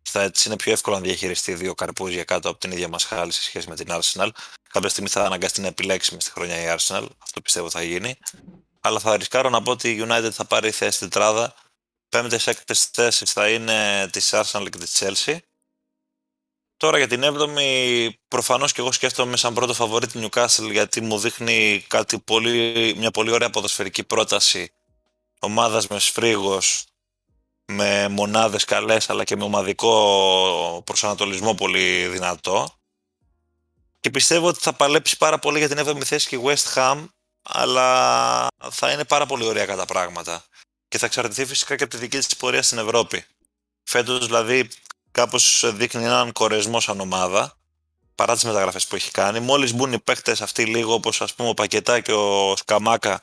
θα έτσι είναι πιο εύκολο να διαχειριστεί δύο καρπούζια κάτω από την ίδια μας χάλη σε σχέση με την Arsenal. Κάποια στιγμή θα αναγκαστεί να επιλέξει μες στη χρονιά η Arsenal. Αυτό πιστεύω θα γίνει αλλά θα ρισκάρω να πω ότι η United θα πάρει θέση στην τετράδα. Πέμπτες έκτες θέσεις θα είναι της Arsenal και της Chelsea. Τώρα για την 7η, προφανώς και εγώ σκέφτομαι σαν πρώτο φαβορή την Newcastle γιατί μου δείχνει κάτι πολύ, μια πολύ ωραία ποδοσφαιρική πρόταση ομάδας με σφρίγος, με μονάδες καλές αλλά και με ομαδικό προσανατολισμό πολύ δυνατό. Και πιστεύω ότι θα παλέψει πάρα πολύ για την 7η θέση και η West Ham αλλά θα είναι πάρα πολύ ωραία κατά πράγματα. Και θα εξαρτηθεί φυσικά και από τη δική της πορεία στην Ευρώπη. Φέτος δηλαδή κάπως δείχνει έναν κορεσμό σαν ομάδα, παρά τις μεταγραφές που έχει κάνει. Μόλις μπουν οι παίκτες αυτοί λίγο όπως ας πούμε ο Πακετά και ο Σκαμάκα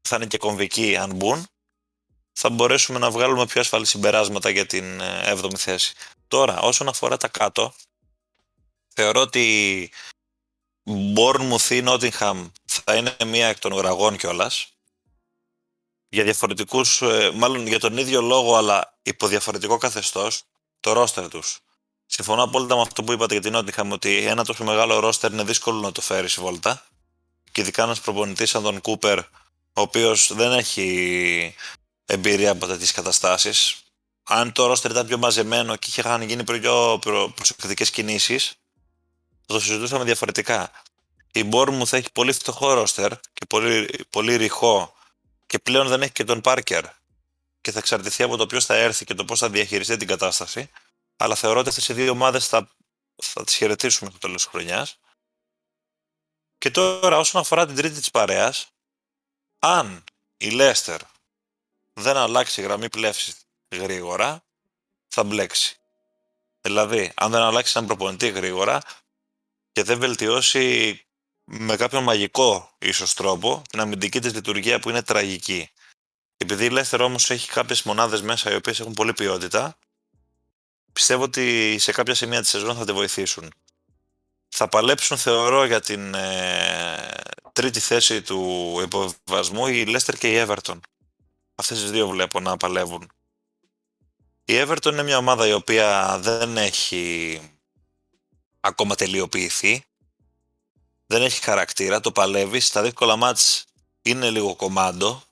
θα είναι και κομβικοί αν μπουν, θα μπορέσουμε να βγάλουμε πιο ασφαλή συμπεράσματα για την 7η ε, θέση. Τώρα, όσον αφορά τα κάτω, θεωρώ ότι Bournemouth ή Nottingham θα είναι μία εκ των ουραγών κιόλας. Για διαφορετικούς, ε, μάλλον για τον ίδιο λόγο, αλλά υπό διαφορετικό καθεστώς, το ρόστερ τους. Συμφωνώ απόλυτα με αυτό που είπατε για την Nottingham, ότι ένα τόσο μεγάλο ρόστερ είναι δύσκολο να το φέρεις σε βόλτα. Και ειδικά ένας προπονητής σαν τον Κούπερ, ο οποίος δεν έχει εμπειρία από τέτοιες καταστάσεις. Αν το ρόστερ ήταν πιο μαζεμένο και είχαν γίνει πιο προσεκτικές κινήσεις, θα το συζητούσαμε διαφορετικά. Η θα έχει πολύ φτωχό ρόστερ και πολύ, πολύ ρηχό και πλέον δεν έχει και τον Πάρκερ και θα εξαρτηθεί από το ποιος θα έρθει και το πώς θα διαχειριστεί την κατάσταση. Αλλά θεωρώ ότι αυτές οι δύο ομάδες θα, θα τις χαιρετήσουμε στο τέλος της χρονιάς. Και τώρα, όσον αφορά την τρίτη της παρέας, αν η Λέστερ δεν αλλάξει γραμμή πλεύσης γρήγορα, θα μπλέξει. Δηλαδή, αν δεν αλλάξει έναν προπονητή γρήγορα, και δεν βελτιώσει με κάποιον μαγικό ίσως τρόπο την αμυντική της λειτουργία που είναι τραγική. Επειδή η Λέστερ όμως έχει κάποιες μονάδες μέσα οι οποίες έχουν πολλή ποιότητα, πιστεύω ότι σε κάποια σημεία της σεζόν θα τη βοηθήσουν. Θα παλέψουν θεωρώ για την ε, τρίτη θέση του υποβασμού η Λέστερ και η Everton. Αυτές τις δύο βλέπω να παλεύουν. Η Everton είναι μια ομάδα η οποία δεν έχει ακόμα τελειοποιηθεί. Δεν έχει χαρακτήρα, το παλεύεις. Στα δύσκολα μάτς είναι λίγο κομμάντο.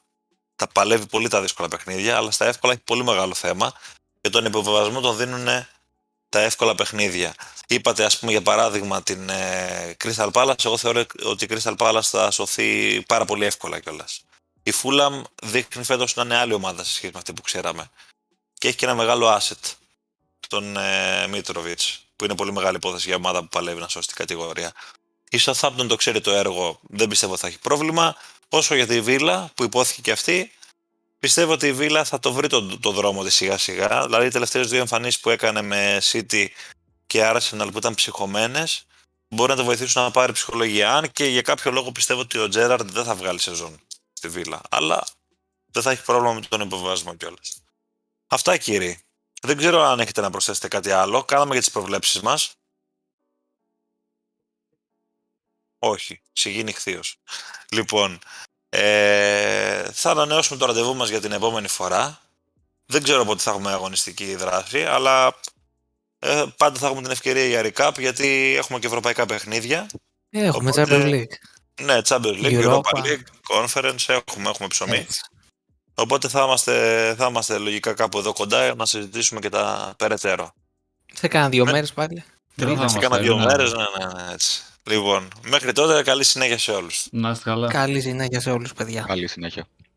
τα παλεύει πολύ τα δύσκολα παιχνίδια, αλλά στα εύκολα έχει πολύ μεγάλο θέμα και τον υποβιβασμό τον δίνουν τα εύκολα παιχνίδια. Είπατε, ας πούμε, για παράδειγμα, την ε, Crystal Palace. Εγώ θεωρώ ότι η Crystal Palace θα σωθεί πάρα πολύ εύκολα κιόλας. Η Fulham δείχνει φέτος να είναι άλλη ομάδα σε σχέση με αυτή που ξέραμε. Και έχει και ένα μεγάλο asset, τον ε, Mitrovic, που είναι πολύ μεγάλη υπόθεση για ομάδα που παλεύει να σώσει την κατηγορία. Η Southampton το ξέρει το έργο, δεν πιστεύω ότι θα έχει πρόβλημα. Όσο για τη Villa, που υπόθηκε και αυτή, πιστεύω ότι η Villa θα το βρει το, το δρόμο της σιγά σιγά. Δηλαδή οι τελευταίες δύο εμφανίσεις που έκανε με City και Arsenal που ήταν ψυχωμένες, μπορεί να το βοηθήσουν να πάρει ψυχολογία. Αν και για κάποιο λόγο πιστεύω ότι ο Τζέραρντ δεν θα βγάλει σεζόν στη Βίλα. Αλλά δεν θα έχει πρόβλημα με τον υποβασμό κιόλας. Αυτά κύριοι. Δεν ξέρω αν έχετε να προσθέσετε κάτι άλλο. Κάναμε για τις προβλέψεις μας. Όχι. Συγγίνει χθείος. Λοιπόν, ε, θα ανανεώσουμε το ραντεβού μας για την επόμενη φορά. Δεν ξέρω πότε θα έχουμε αγωνιστική δράση, αλλά ε, πάντα θα έχουμε την ευκαιρία για recap, γιατί έχουμε και ευρωπαϊκά παιχνίδια. Έχουμε Οπότε- Champions League. Ναι, Champions League, Europa. Europa League, Conference, έχουμε, έχουμε ψωμί. Έτσι. Οπότε θα είμαστε, θα είμαστε λογικά κάπου εδώ κοντά να συζητήσουμε και τα περαιτέρω. Σε κάνα δύο Με- μέρες πάλι. Δεν θα σε είμαστε, κάνα δύο ναι. μέρες, ναι, ναι, ναι, έτσι. Λοιπόν, μέχρι τότε καλή συνέχεια σε όλους. Να είστε καλά. Καλή συνέχεια σε όλους, παιδιά. Καλή συνέχεια.